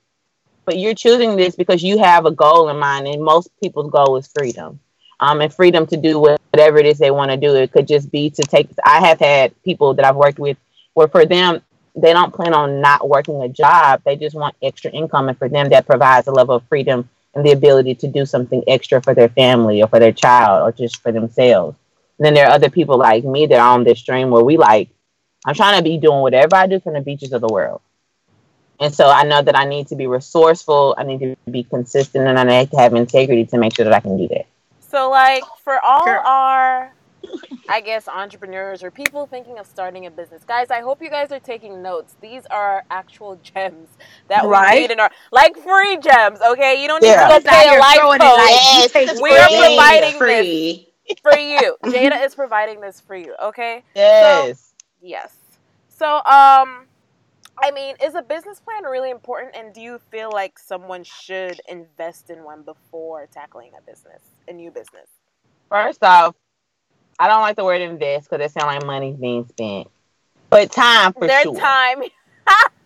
but you're choosing this because you have a goal in mind, and most people's goal is freedom. Um, and freedom to do whatever it is they want to do. It could just be to take. I have had people that I've worked with where for them they don't plan on not working a job. They just want extra income, and for them that provides a level of freedom and the ability to do something extra for their family or for their child or just for themselves. And then there are other people like me that are on this stream where we like, I'm trying to be doing whatever I do from the beaches of the world. And so I know that I need to be resourceful, I need to be consistent, and I need to have integrity to make sure that I can do that. So, like, for all Sure. our, I guess, entrepreneurs or people thinking of starting a business, guys, I hope you guys are taking notes. These are actual [LAUGHS] gems that we Right. need in our, like, free gems. Okay, you don't need Yeah. to go Just out pay a here life throwing it coach like, Yes, you take it's we are free. providing free. for you. Jada is providing this for you. Okay. Yes. Yes. So, um, I mean, is a business plan really important? And do you feel like someone should invest in one before tackling a business, a new business? First off, I don't like the word invest because it sounds like money's being spent. But time for Their sure. time. [LAUGHS]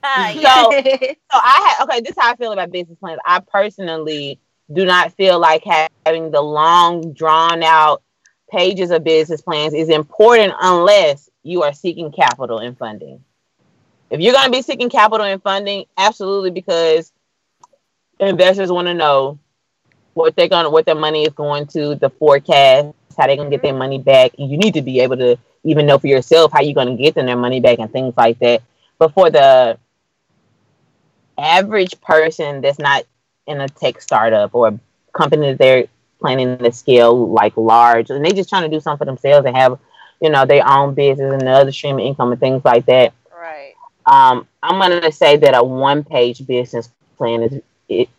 So, so I had okay. This is how I feel about business plans. I personally do not feel like having the long, drawn out pages of business plans is important unless you are seeking capital and funding. If you're going to be seeking capital and funding, absolutely, because investors want to know what they're going, what their money is going to, the forecast, how they're going to get their mm-hmm. money back. And you need to be able to even know for yourself how you're going to get them their money back and things like that. But for the average person that's not in a tech startup or a company that they're planning to scale like large and they just trying to do something for themselves and have you know their own business and the other stream of income and things like that. Um, i'm going to say that a one page business plan is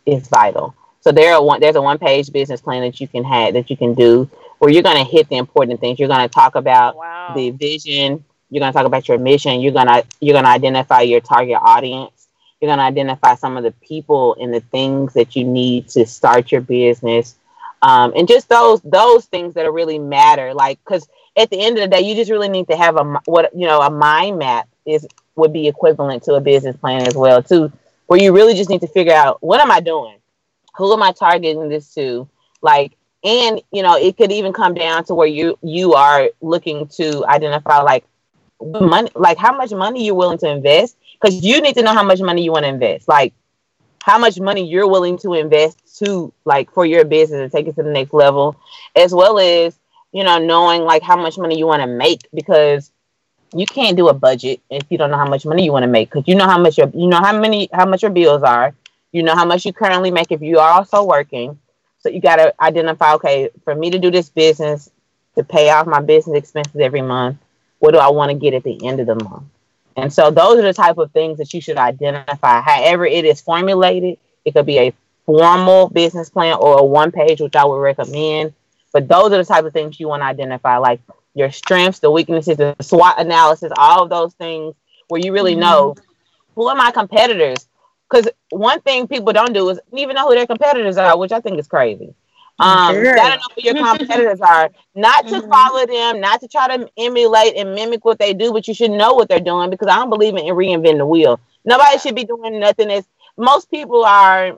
is vital. So there are one there's a one page business plan that you can have that you can do where you're going to hit the important things. You're going to talk about Wow. the vision. You're going to talk about your mission. You're going to you're going to identify your target audience. You're going to identify some of the people and the things that you need to start your business. Um, and just those those things that really matter like because at the end of the day you just really need to have a what you know a mind map is would be equivalent to a business plan as well too where you really just need to figure out what am i doing? Who am i targeting this to? Like and you know it could even come down to where you you are looking to identify like money like how much money you're willing to invest because you need to know how much money you want to invest. Like how much money you're willing to invest to like for your business and take it to the next level as well as you know knowing like how much money you want to make because you can't do a budget if you don't know how much money you want to make because you know how much your you know how many how much your bills are. You know how much you currently make if you are also working. So you got to identify okay for me to do this business to pay off my business expenses every month what do i want to get at the end of the month? And so those are the type of things that you should identify. However it is formulated it could be a formal business plan or a one page which i would recommend. But those are the type of things you want to identify like your strengths the weaknesses the swot analysis all of those things where you really know who are my competitors. Because one thing people don't do is even know who their competitors are which i think is crazy. Um Sure. gotta know who your [LAUGHS] competitors are. Not to Mhm. follow them not to try to emulate and mimic what they do but you should know what they're doing because i don't believe in reinventing the wheel. Nobody should be doing nothing that's most people are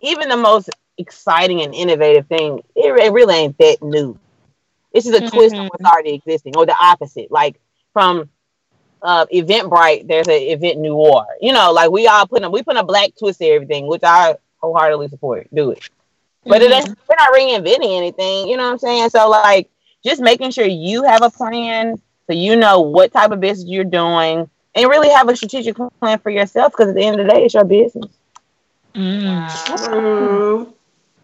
even the most exciting and innovative thing it, it really ain't that new it's just a twist on Mhm. what's already existing or the opposite like from uh, Eventbrite, there's an Event New Noir. You know, like we all put a we put a black twist to everything, which I wholeheartedly support. Do it, but Mhm. it we're not reinventing anything. You know what I'm saying? So like, just making sure you have a plan, so you know what type of business you're doing, and really have a strategic plan for yourself. Because at the end of the day, it's your business. Mm. True.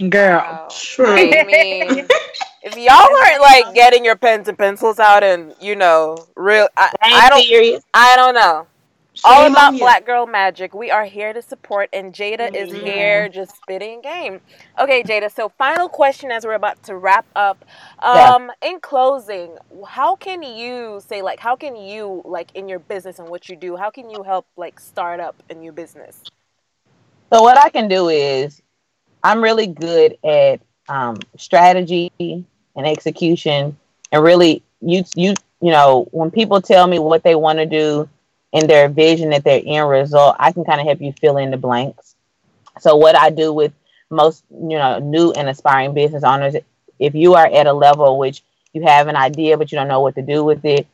Girl. Wow. True. I mean, [LAUGHS] if y'all aren't like getting your pens and pencils out and you know, real, I, I don't, serious. I don't know. All about on. Black Girl Magic. We are here to support, and Jada is Mhm. here just spitting game. Okay, Jada. So, final question as we're about to wrap up. Yeah. Um, in closing, how can you say like, how can you like in your business and what you do, how can you help like start up a new business? So what I can do is I'm really good at um, strategy and execution, and really you you you know when people tell me what they want to do and their vision at their end result, I can kind of help you fill in the blanks. So what I do with most you know new and aspiring business owners, if you are at a level which you have an idea but you don't know what to do with it,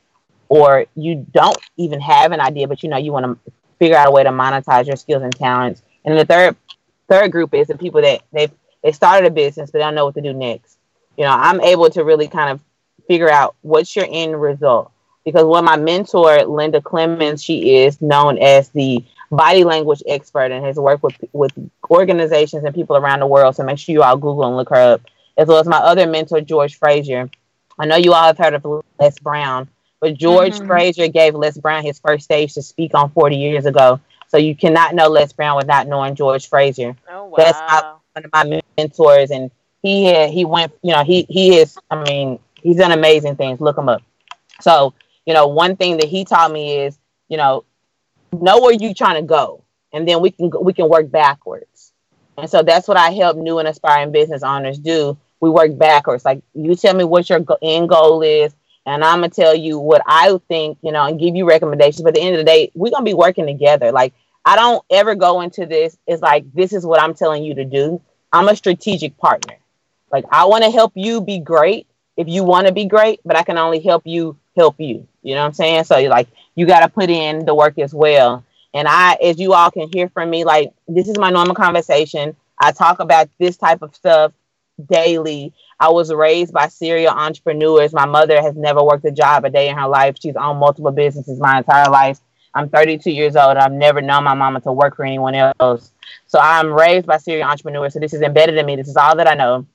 or you don't even have an idea but you know you want to figure out a way to monetize your skills and talents. And the third third group is the people that they they started a business but they don't know what to do next. You know, I'm able to really kind of figure out what's your end result. Because of my mentor, Linda Clemons, she is known as the body language expert and has worked with with organizations and people around the world. So make sure you all Google and look her up. As well as my other mentor, George Fraser. I know you all have heard of Les Brown, but George Mhm. Fraser gave Les Brown his first stage to speak on 40 years ago. So you cannot know Les Brown without knowing George Fraser Oh wow. That's how- one of my mentors, and he had, he went, you know, he he is, I mean, he's done amazing things. Look him up. So, you know, one thing that he taught me is, you know, know where you're trying to go, and then we can we can work backwards. And so that's what I help new and aspiring business owners do. We work backwards. Like you tell me what your end goal is, and I'm gonna tell you what I think, you know, and give you recommendations. But at the end of the day, we're gonna be working together. Like I don't ever go into this. It's like this is what I'm telling you to do. I'm a strategic partner. Like I want to help you be great if you want to be great, but I can only help you help you. You know what I'm saying? So you like you got to put in the work as well. And I, as you all can hear from me, like this is my normal conversation. I talk about this type of stuff daily. I was raised by serial entrepreneurs. My mother has never worked a job a day in her life. She's owned multiple businesses my entire life. I'm 32 years old. I've never known my mama to work for anyone else. So I'm raised by serial entrepreneurs. So this is embedded in me. This is all that I know.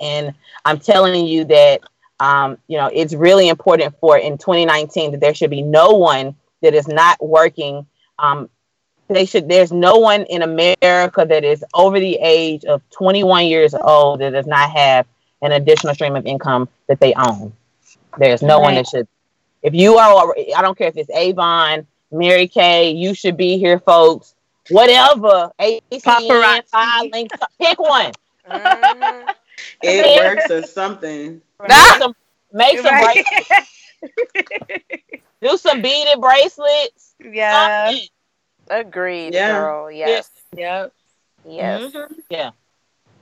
And I'm telling you that, um, you know, it's really important for in 2019 that there should be no one that is not working. Um, they should. There's no one in America that is over the age of 21 years old that does not have an additional stream of income that they own. There's no one that should. If you are, I don't care if it's Avon, Mary Kay, you should be here, folks. Whatever, ACN, Paparazzi. Link, pick one. [LAUGHS] It works or something. Make Ah! some, make some Right. bracelets, do some beaded bracelets. yeah. something. Agreed, Yeah. girl. Yes. Yep. Yes. Mhm. Yeah.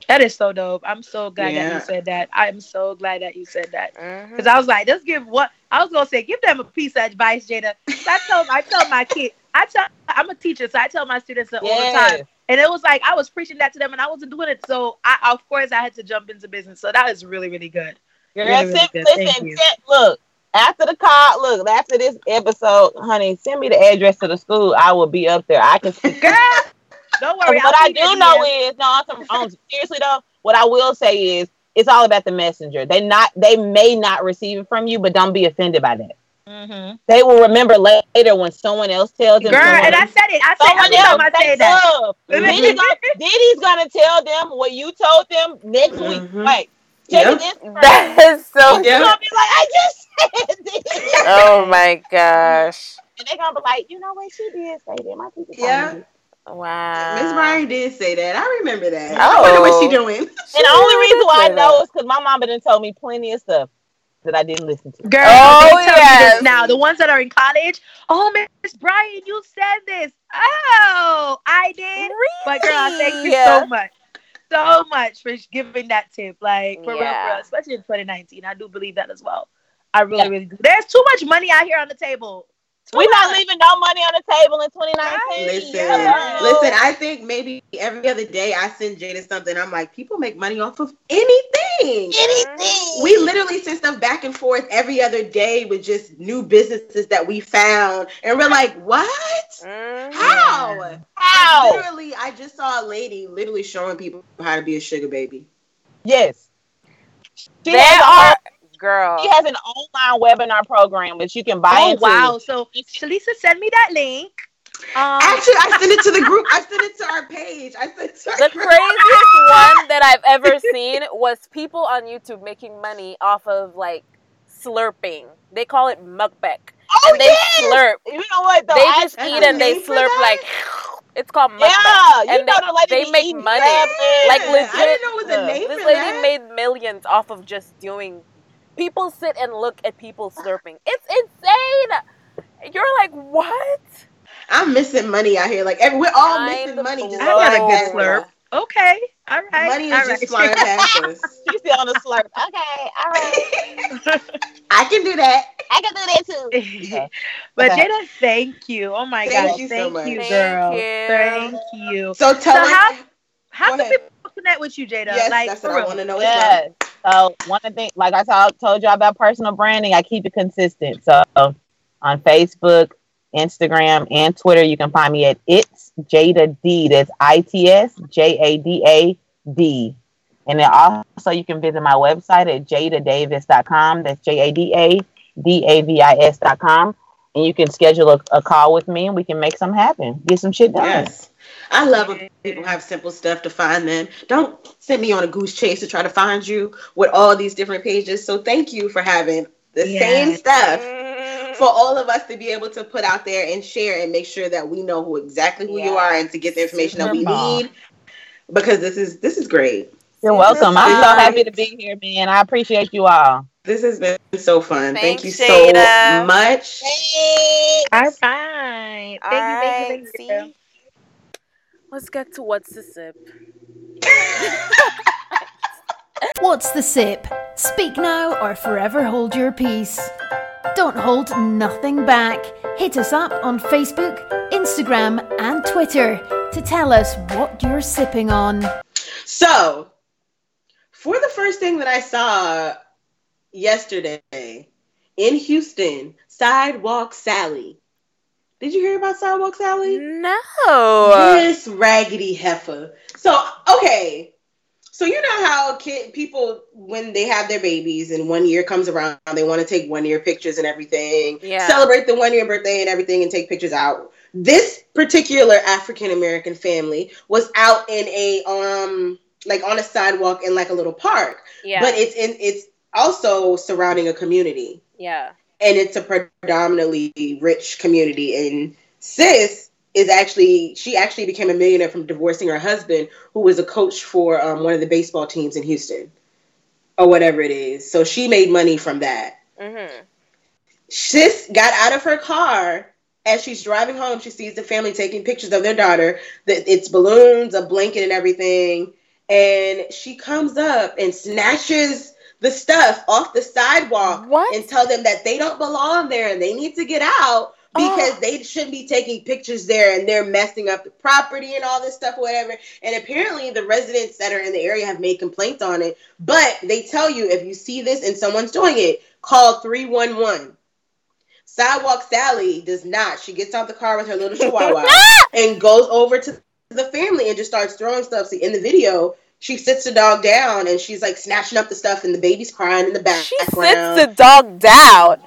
That is so dope. I'm so glad that you said that. I'm so glad that you said that. Mm-hmm. Because I was like, just give what I was gonna say, give them a piece of advice, Jada. I tell I tell my kid, I tell I'm a teacher, so I tell my students that all the time. And it was like I was preaching that to them and I wasn't doing it. So I of course I had to jump into business. So that is really, really good. Girl, Really, really good. Listen, you. look, after the call, look, after this episode, honey, send me the address to the school. I will be up there. I can speak. Girl, don't worry. what I'll I be do know is no, on some, on, seriously though, what I will say is, it's all about the messenger. They not, they may not receive it from you, but don't be offended by that. Mhm. They will remember later when someone else tells them. Girl, someone and I said it. I said Someone every time else I said that. up. Diddy's gonna, [LAUGHS] Diddy's gonna tell them what you told them next week. Mhm. Wait, check Yep. this. That is so. You're gonna be like, I just said this. Oh my gosh. And they're gonna be like, you know what, she did say that. My teacher told Yeah. Me. Wow. Miss Bryan did say that. I remember that. Oh. I wonder what she oh. doing. And the only [LAUGHS] reason why I know that. is because my mama done told me plenty of stuff that I didn't listen to. Girl, Oh, they tell me yes. this now. The ones that are in college. Oh, Miss Brian, you said this. Oh, I did. But girl, thank you Yeah. so much. So much for giving that tip. Like for real, for Yeah. real, especially in 2019. I do believe that as well. I really, Yeah. really do. There's too much money out here on the table. We're not leaving no money on the table in 2019. Listen, Hello. listen. I think maybe every other day I send Jada something. I'm like, people make money off of anything. anything. We literally send stuff back and forth every other day with just new businesses that we found, and we're like, what? Mhm. How? How? Literally, I just saw a lady literally showing people how to be a sugar baby. Yes. She There has, a are, whole- girl. she has an online webinar program which you can buy Oh into. wow! So Shalisa, send me that link. Um, Actually, I sent it to the [LAUGHS] group. I sent it to our page. I sent it to our The group. craziest [LAUGHS] one that I've ever seen was people on YouTube making money off of like slurping. They call it mukbang. Oh, and they yes! slurp. You know what? Though, They I- just That's eat and they slurp like it's called mukbang. yeah, you And know they- the lady they make money. crab. Like, Yeah, legit, I didn't know it was a uh, name This lady that. made millions off of just doing. People sit and look at people slurping. It's insane. You're like, what? I'm missing money out here. Like every, we're all Mind missing money. Just. I got a good past slurp. okay, all right. Money is all just right. flying [LAUGHS] past us. She's still on the slurp. [LAUGHS] Okay, all right. [LAUGHS] I can do that. I can do that too. but Okay. Jada, thank you. Oh my Thank gosh, you so thank much. you, Thank girl. you. Thank you. So tell So us. how- How can people connect with you, Jada? yes, like that's for what I real. want to know as well. So one of the things, like I told, you about personal branding, I keep it consistent. So on Facebook, Instagram, and Twitter, you can find me at it's Jada D. That's I T S J A D A D. And then also you can visit my website at jadadavis.com. That's J A D A D A V I S.com. And you can schedule a, a call with me and we can make something happen. Get some shit done. Yes. I love when people have simple stuff to find them. Don't send me on a goose chase to try to find you with all these different pages. So thank you for having the Yeah. same stuff for all of us to be able to put out there and share and make sure that we know who exactly who you are and to get the information that we Super need. Because this is this is great. You're welcome. I'm so happy to be here, man. I appreciate you all. This has been so fun. Thank you so Jada. much. All right. Thank you, thank you, Alright, thank you. Girl. see? Let's get to what's the sip. What's the sip? Speak now or forever hold your peace. Don't hold nothing back. Hit us up on Facebook, Instagram, and Twitter to tell us what you're sipping on. So, for the first thing that I saw yesterday in Houston, Sidewalk Sally. Did you hear about Sidewalk Sally? No. This raggedy heifer. So, okay. So you know how kid people when they have their babies and one year comes around, they want to take one year pictures and everything. Yeah. Celebrate the one year birthday and everything and take pictures out. This particular African American family was out in a um like on a sidewalk in like a little park. Yeah. But it's in it's also surrounding a community yeah. And it's a predominantly rich community. And sis is actually she actually became a millionaire from divorcing her husband, who was a coach for um, one of the baseball teams in Houston, or whatever it is. So she made money from that. Mm-hmm. Sis got out of her car. As she's driving home, she sees the family taking pictures of their daughter. That it's balloons, a blanket, and everything. And she comes up and snatches the stuff off the sidewalk What? and tell them that they don't belong there and they need to get out oh. because Oh. they shouldn't be taking pictures there and they're messing up the property and all this stuff, whatever. And apparently, the residents that are in the area have made complaints on it. But they tell you if you see this and someone's doing it, call 311. Sidewalk Sally does not. She gets out the car with her little [LAUGHS] chihuahua ah! and goes over to the family and just starts throwing stuff. See, in the video, she sits the dog down and she's like snatching up the stuff, and the baby's crying in the back. She sits the dog down.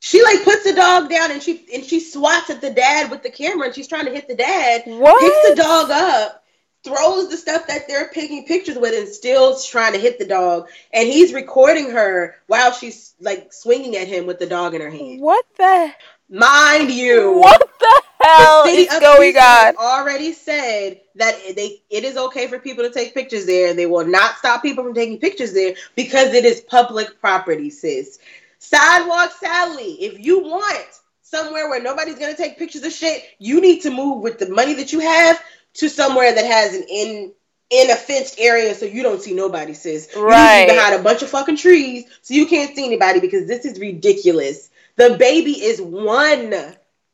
she like puts the dog down and she and she swats at the dad with the camera and she's trying to hit the dad. What? Picks the dog up, throws the stuff that they're taking pictures with, and still trying to hit the dog. And he's recording her while she's like swinging at him with the dog in her hand. What the? Mind you, What the hell the city is of going on? already said that they it is okay for people to take pictures there. They will not stop people from taking pictures there because it is public property, sis. Sidewalk Sally, if you want somewhere where nobody's gonna take pictures of shit, you need to move with the money that you have to somewhere that has an in in a fenced area so you don't see nobody, sis. You need to Right. be behind a bunch of fucking trees so you can't see anybody because this is ridiculous The baby is one.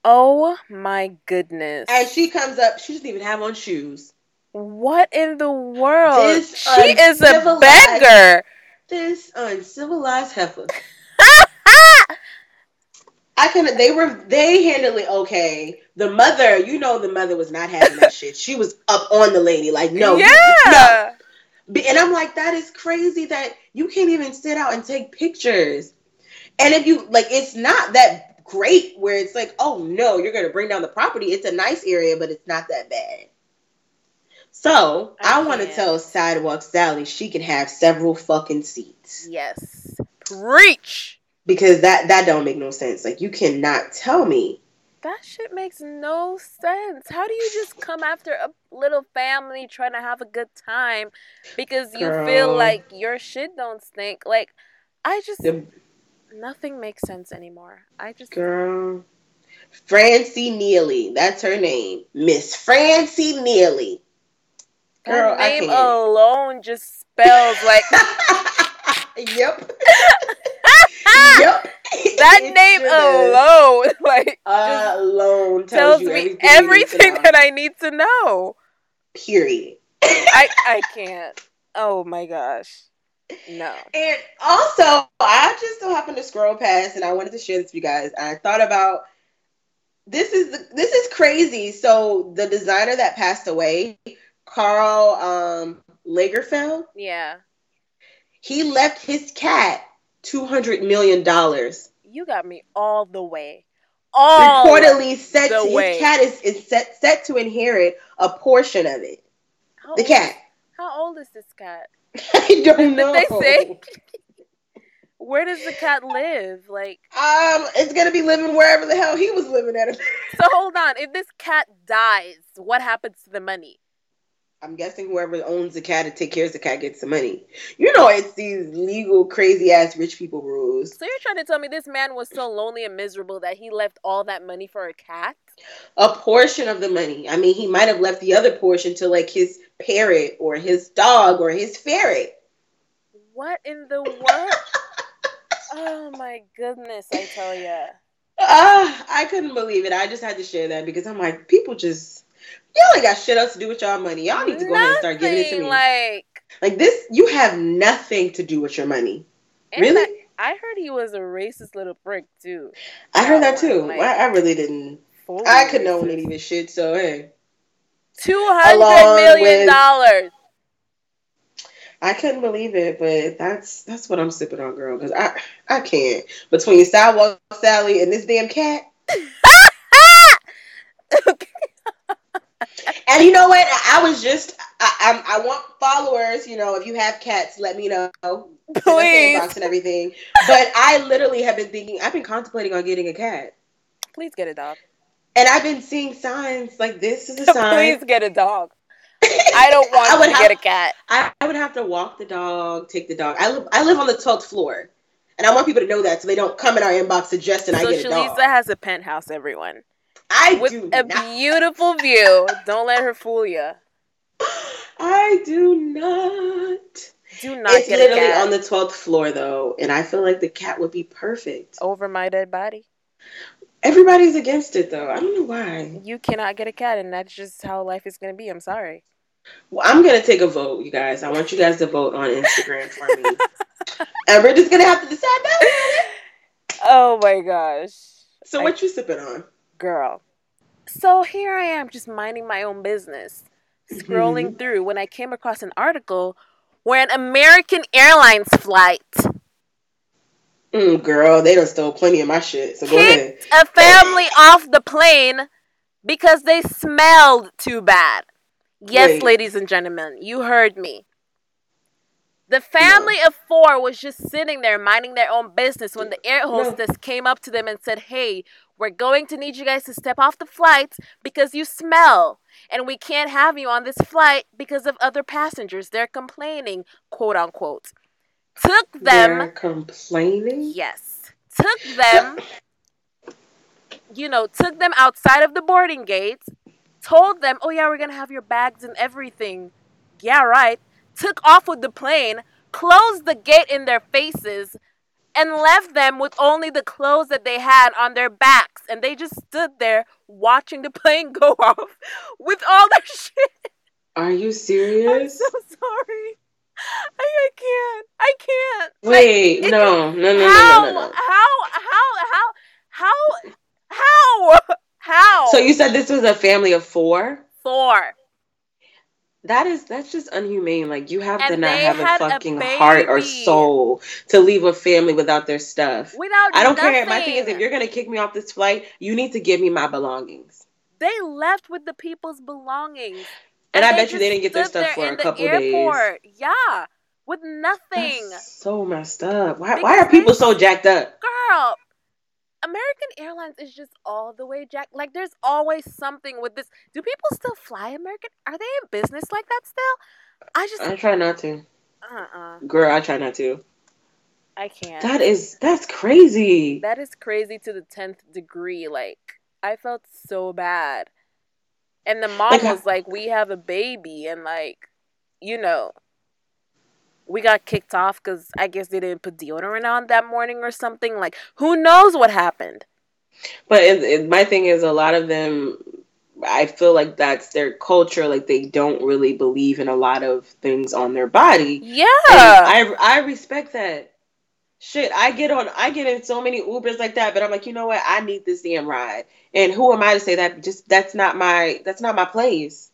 Oh my goodness. And she comes up, she doesn't even have on shoes. What in the world? This she is a beggar. This uncivilized heifer. [LAUGHS] I can they were they handled it okay. The mother, you know the mother was not having that shit. She was up on the lady, like, no, you- no. yeah. And I'm like, that is crazy that you can't even sit out and take pictures. And if you like, it's not that great where it's like, oh no, you're gonna bring down the property. It's a nice area, but it's not that bad. So I I, want to tell Sidewalk Sally she can have several fucking seats Yes. Preach. because that that don't make no sense. Like you cannot tell me. That shit makes no sense. How do you just come after a little family trying to have a good time because you feel like your shit don't stink? Like, I just The nothing makes sense anymore. I just girl, Francie Neely, that's her name, Miss Francie Neely. Girl, I name alone just spells like [LAUGHS] yep. [LAUGHS] yep. that It name alone [LAUGHS] like alone tells tells, you me everything, you need to everything that I need to know. Period. I I can't. Oh my gosh. No. And also, I just so happened to scroll past, and I wanted to share this with you guys. I thought about this is the, this is crazy. So the designer that passed away, Karl um, Lagerfeld, Yeah. he left his cat two hundred million dollars. You got me all the way. All Reportedly, set the to, way. his cat is, is set set to inherit a portion of it. How The old- cat. How old is this cat? [LAUGHS] I don't know. Did they say? Where does the cat live? Like, Um, it's gonna be living wherever the hell he was living at. so hold on. If this cat dies, what happens to the money? I'm guessing whoever owns the cat and take care of the cat gets the money. You know, it's these legal, crazy ass rich people rules. So you're trying to tell me this man was so lonely and miserable that he left all that money for a cat? A portion of the money. I mean, he might have left the other portion to like his parrot or his dog or his ferret. What in the world? oh my goodness, I tell ya. [LAUGHS] Ah, I couldn't believe it. I just had to share that because I'm like, people just y'all ain't got shit else to do with y'all money. Y'all need to go ahead and start giving it to me. Like, Like this, you have nothing to do with your money. Really? I, I heard he was a racist little prick too. I heard that too. like- I, I really didn't. I could know any of his shit. So hey, Two hundred million with- dollars. I couldn't believe it, but that's that's what I'm sipping on, girl. Because I I can't between Sidewalk Sally and this damn cat. [LAUGHS] And you know what? I, I was just I, I I want followers. You know, if you have cats, let me know. Send us the Please. inbox and everything. But I literally have been thinking. I've been contemplating on getting a cat, Please get a dog. and I've been seeing signs like this is a [LAUGHS] sign. Please get a dog. I don't [LAUGHS] want I would to have- get a cat. I, I would have to walk the dog, take the dog. I live I live on the twelfth floor, and I want people to know that so they don't come in our inbox suggesting I So get a dog. Shalisa has a penthouse, everyone, I with do a not. beautiful view. Don't let her fool you. I do not. Do not it's get a literally on the twelfth floor though, and I feel like the cat would be perfect. over my dead body. Everybody's against it though. I don't know why. You cannot get a cat, and that's just how life is gonna be. I'm sorry. Well, I'm gonna take a vote, you guys. I want you guys to vote on Instagram for me, and we're just gonna have to decide that. [LAUGHS] Oh my gosh, So, I- what you sipping on? Girl. So here I am, just minding my own business, scrolling Mm-hmm. through when I came across an article where an American Airlines flight Mm, girl, they done stole plenty of my shit. So go ahead. a family off the plane because they smelled too bad. Yes, Wait. ladies and gentlemen, you heard me. The family of four was just sitting there minding their own business when the air No. hostess came up to them and said, Hey, we're going to need you guys to step off the flight because you smell. And we can't have you on this flight because of other passengers. They're complaining, quote unquote. Took them They're complaining. Yes. Took them, you know, took them outside of the boarding gate, told them, oh, yeah, we're going to have your bags and everything. Yeah, right. Took off with the plane, closed the gate in their faces, and left them with only the clothes that they had on their backs. And they just stood there watching the [LAUGHS] plane go off with all their [LAUGHS] shit. Are you serious? I'm so sorry. I, I can't. I can't. Like, Wait, it- no, no, no, no, how, no, no, no. how, how, how, how, how, how? So you said this was a family of four? four. That is that's just unhumane. Like you have to not have a had a fucking heart or soul to leave a family without their stuff. Without I don't care. My thing is, if you're gonna kick me off this flight, you need to give me my belongings. they left with the people's belongings. And, I bet you they didn't get their stuff for a couple days. airport. Yeah, with nothing. That's so messed up. Why? Why are people so jacked up? Girl, American Airlines is just all the way jack. Like, there's always something with this. Do people still fly American? Are they in business like that still? I just, I try not to, uh, uh girl. I try not to. I can't. That is that's crazy. That is crazy to the tenth degree. Like, I felt so bad. And the mom Like, was like, "We have a baby," and like, you know, we got kicked off because I guess they didn't put deodorant on that morning or something. Like, who knows what happened? But it, it, my thing is, a lot of them, I feel like that's their culture. Like they don't really believe in a lot of things on their body. Yeah, And I I respect that. Shit, I get on, I get in so many Ubers like that, but I'm like, you know what? I need this damn ride, and who am I to say that? Just that's not my that's not my place.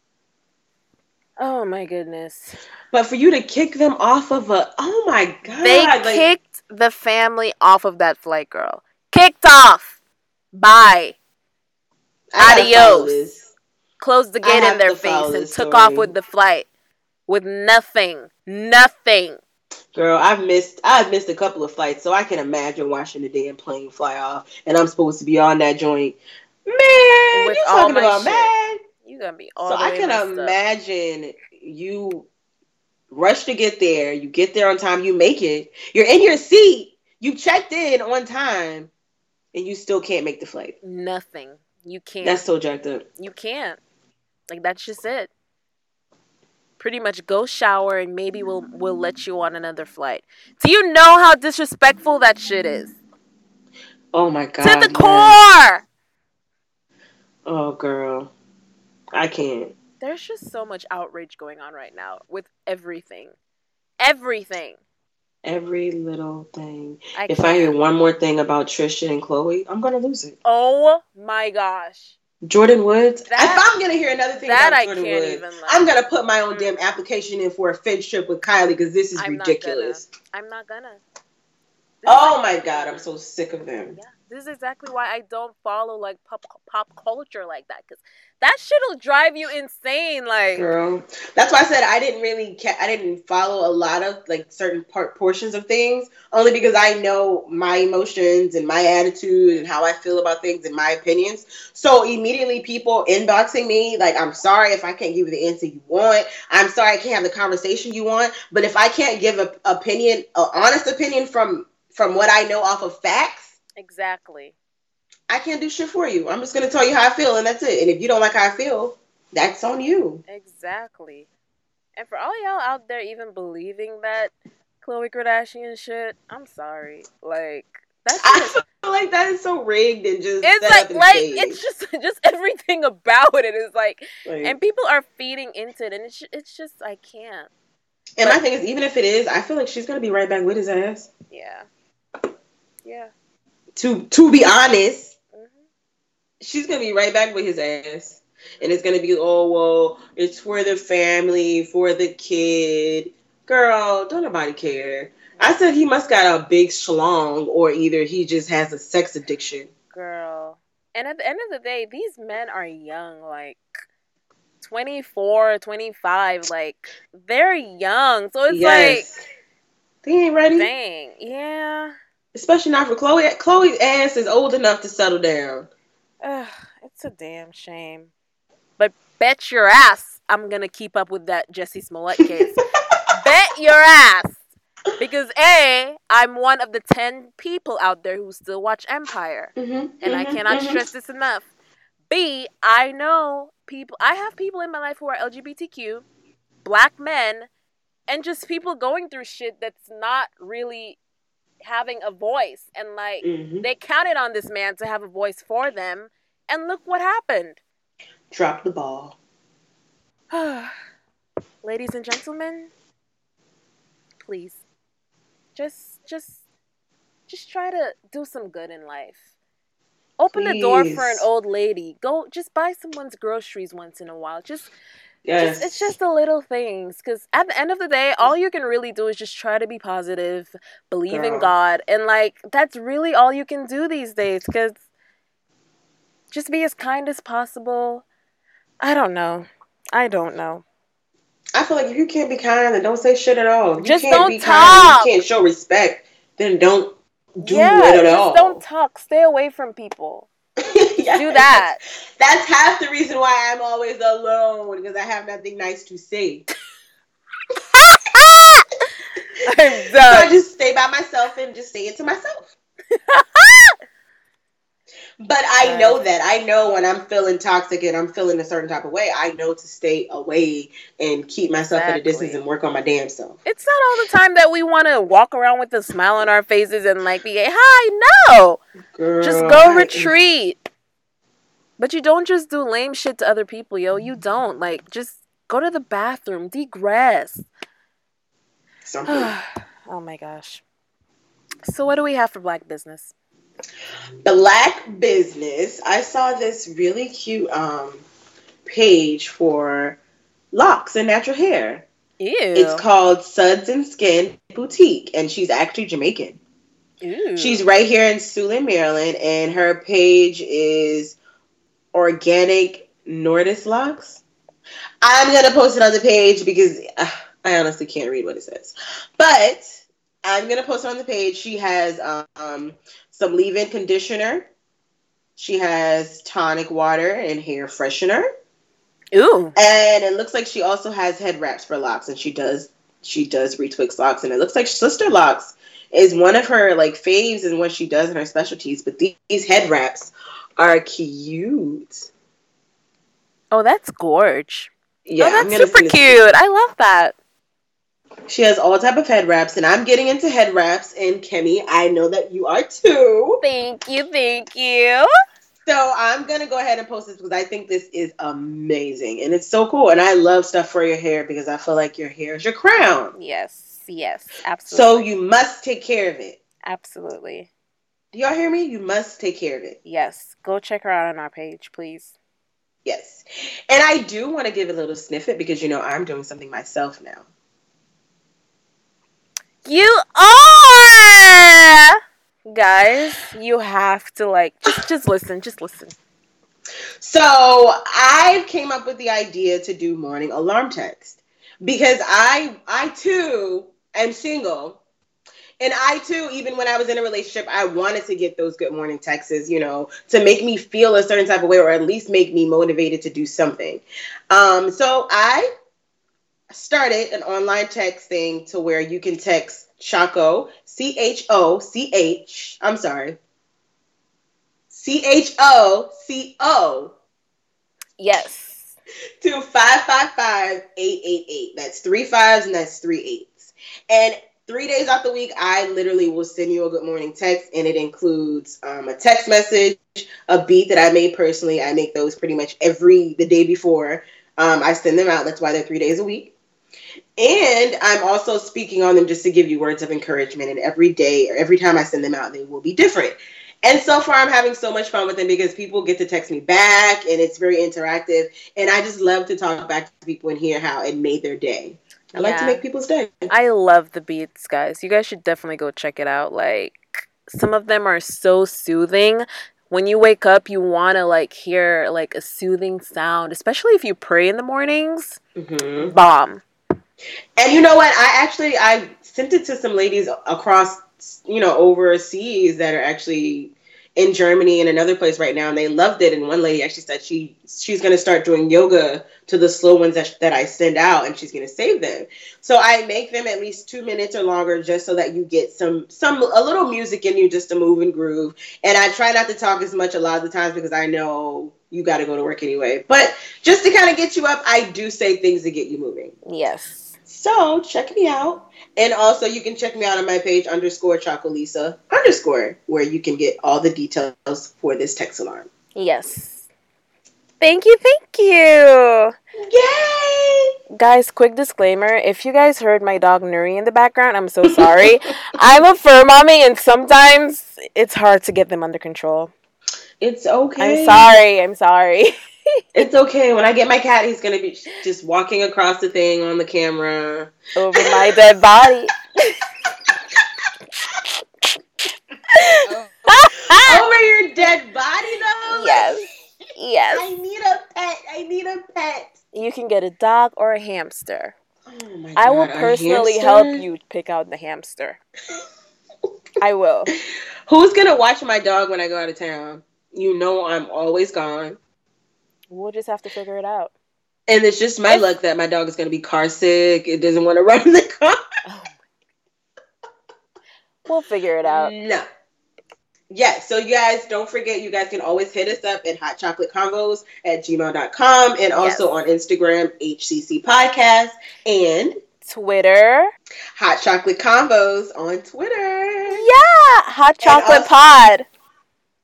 Oh my goodness. But for you to kick them off of a, oh my god, They like, kicked the family off of that flight, girl. Kicked off. Bye. I gotta follow Adios. Closed the gate in their face and took story. off with the flight with nothing. Nothing. Girl, I've missed I've missed a couple of flights, so I can imagine watching the damn plane fly off, and I'm supposed to be on that joint. Man, With you talking about shit. mad? You gonna be all So I can messed up. imagine you rush to get there. You get there on time. You make it. You're in your seat. You checked in on time, and you still can't make the flight. Nothing. You can't. That's so jacked up. you can't. Like that's just it. Pretty much go shower and maybe we'll we'll let you on another flight. Do you know how disrespectful that shit is? Oh my god. to the man. core. Oh girl, I can't. There's just so much outrage going on right now with everything. Everything. Every little thing. I If I hear one more thing about Trisha and Khloe, I'm gonna lose it. Oh my gosh. Jordyn Woods. That- if I'm gonna hear another thing about Jordyn Woods, I'm gonna put my own Mm. damn application in for a friendship with Kylie because this is I'm not ridiculous. I'm not gonna. This Oh my god, I'm so sick of them. Yeah, this is exactly why I don't follow like pop pop culture like that because that shit'll drive you insane. Like, Girl, that's why I said I didn't really, ca- I didn't follow a lot of like certain part portions of things, only because I know my emotions and my attitude and how I feel about things and my opinions. So immediately, people inboxing me like, "I'm sorry if I can't give you the answer you want. I'm sorry I can't have the conversation you want. But if I can't give a opinion, an honest opinion from from what I know off of facts." Exactly. I can't do shit for you. I'm just gonna tell you how I feel, and that's it. And if you don't like how I feel, that's on you. Exactly. And for all y'all out there even believing that Khloe Kardashian shit, I'm sorry. Like that I feel like that is so rigged and just it's like like staged. it's just [LAUGHS] just everything about it is like Like- and people are feeding into it and it's it's just I can't. and my thing is, even if it is, I feel like she's gonna be right back with his ass. Yeah. Yeah. To to be honest, she's gonna be right back with his ass, and it's gonna be oh well, it's for the family, for the kid. Girl, don't nobody care. I said he must got a big schlong, or either he just has a sex addiction. Girl. And at the end of the day, these men are young, like 24, 25, like they're young. So it's yes, they ain't ready. dang, yeah. Especially not for Khloe. Khloe's ass is old enough to settle down. Ugh, it's a damn shame. But bet your ass I'm gonna keep up with that Jussie Smollett case. [LAUGHS] bet your ass. Because A, I'm one of the 10 people out there who still watch Empire. Mm-hmm, And I cannot stress this enough. B, I know people, I have people in my life who are LGBTQ, black men, and just people going through shit that's not really having a voice and like Mhm. they counted on this man to have a voice for them and look what happened. Drop the ball. [SIGHS] Ladies and gentlemen, please just just just try to do some good in life. Open the door for an old lady. Go just buy someone's groceries once in a while. Just Yes. Just, it's just the little things. Because at the end of the day, mm. all you can really do is just try to be positive, believe in God. And, like, that's really all you can do these days. Because just be as kind as possible. I don't know. I don't know. I feel like if you can't be kind, then don't say shit at all. If Just you can't don't be talk. kind, you can't show respect, then don't do yeah, it at just all. don't talk. Stay away from people. Yes. Do that. That's half the reason why I'm always alone because I have nothing nice to say. [LAUGHS] I'm done. So I just stay by myself and just say it to myself. [LAUGHS] But I know that. I know when I'm feeling toxic and I'm feeling a certain type of way, I know to stay away and keep myself at a distance and work on my damn self. It's not all the time that we want to walk around with a smile on our faces and, like, be, a hi, no. Girl, Just go I- retreat. But you don't just do lame shit to other people, yo. You don't. Like, just go to the bathroom, degress. Something. [SIGHS] oh my gosh. So, what do we have for black business? Black business. I saw this really cute um page for locks and natural hair. Ew. It's called Suds and Skin Boutique, and she's actually Jamaican. Ew. She's right here in Suitland, Maryland, and her page is Organic Nordis Locks. I'm gonna post it on the page because uh, I honestly can't read what it says, but I'm gonna post it on the page. She has um, some leave-in conditioner. She has tonic water and hair freshener, Ooh. and it looks like she also has head wraps for locks, and she does she does retwist locks, and it looks like Sister Locks is one of her like faves and what she does in her specialties. But these, these head wraps are cute. Oh, that's gorge. Yeah, oh, that's super this- cute. I love that. She has all type of head wraps, and I'm getting into head wraps. And Kemi, I know that you are too. Thank you. Thank you. So I'm gonna go ahead and post this because I think this is amazing and it's so cool. And I love stuff for your hair because I feel like your hair is your crown. Yes. Yes. Absolutely. So you must take care of it. Absolutely. Do y'all hear me? You must take care of it. Yes. Go check her out on our page, please. Yes. And I do want to give a little snippet because you know I'm doing something myself now. You are guys. You have to like just just listen. Just listen. So I came up with the idea to do morning alarm text because I I too am single. And I too, even when I was in a relationship, I wanted to get those good morning texts, you know, to make me feel a certain type of way or at least make me motivated to do something. Um, so I started an online text thing to where you can text Choco, C H O C H, I'm sorry, C H O C O Yes. to 555-888. That's three fives and that's three eights. And three days out the week, I literally will send you a good morning text, and it includes um, a text message, a beat that I made personally. I make those pretty much every the day before. Um, I send them out. That's why they're three days a week. And I'm also speaking on them just to give you words of encouragement. And every day or every time I send them out, they will be different. And so far, I'm having so much fun with them because people get to text me back and it's very interactive. And I just love to talk back to people and hear how it made their day. I like to make people's day. I love the beats, guys. You guys should definitely go check it out. Like some of them are so soothing. When you wake up, you want to like hear like a soothing sound, especially if you pray in the mornings. hmm Bomb. And you know what? I actually I sent it to some ladies across, you know, overseas that are actually in Germany and another place right now, and they loved it. And one lady actually said she she's going to start doing yoga to the slow ones that, that I send out, and she's going to save them. So I make them at least two minutes or longer, just so that you get some some a little music in you, just to move and groove. And I try not to talk as much a lot of the times because I know you got to go to work anyway. But just to kind of get you up, I do say things to get you moving. Yes. So check me out. And also you can check me out on my page underscore Chocolisa underscore where you can get all the details for this text alarm. Yes. Thank you, thank you. Yay! Guys, quick disclaimer. If you guys heard my dog Nuri in the background, I'm so sorry. [LAUGHS] I'm a fur mommy and sometimes it's hard to get them under control. It's okay. I'm sorry. I'm sorry. [LAUGHS] It's okay. When I get my cat, he's gonna be just walking across the thing on the camera. Over my dead body. [LAUGHS] Over your dead body, though. yes. Yes. I need a pet. I need a pet. You can get a dog or a hamster. Oh my God, I will personally help you pick out the hamster. I will. [LAUGHS] Who's gonna watch my dog when I go out of town? You know I'm always gone. We'll just have to figure it out. And it's just my luck that my dog is gonna be car sick. It doesn't want to [LAUGHS] run in the car. Oh. We'll figure it out. No. Yes, so you guys don't forget you guys can always hit us up at hotchocolateconvos at gmail.com and also on Instagram, HCC Podcast, and Twitter. Hot Chocolate Convos on Twitter. Yeah. Hot chocolate also- pod.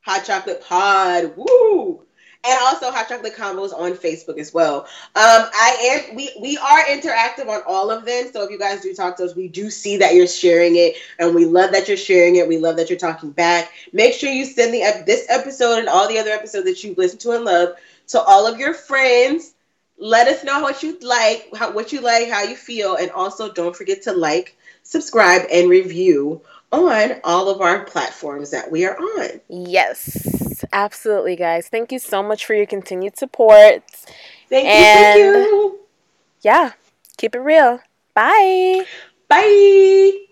Hot Chocolate Pod. Woo! And also Hot Chocolate Convos on Facebook as well. Um, I am we we are interactive on all of them. So if you guys do talk to us, we do see that you're sharing it, and we love that you're sharing it. We love that you're talking back. Make sure you send the this episode and all the other episodes that you've listened to and love to all of your friends. Let us know what you like, how, what you like, how you feel, and also don't forget to like, subscribe, and review on all of our platforms that we are on. Yes. Absolutely, guys. Thank you so much for your continued support. Thank you, thank you. Yeah. Keep it real. Bye. Bye.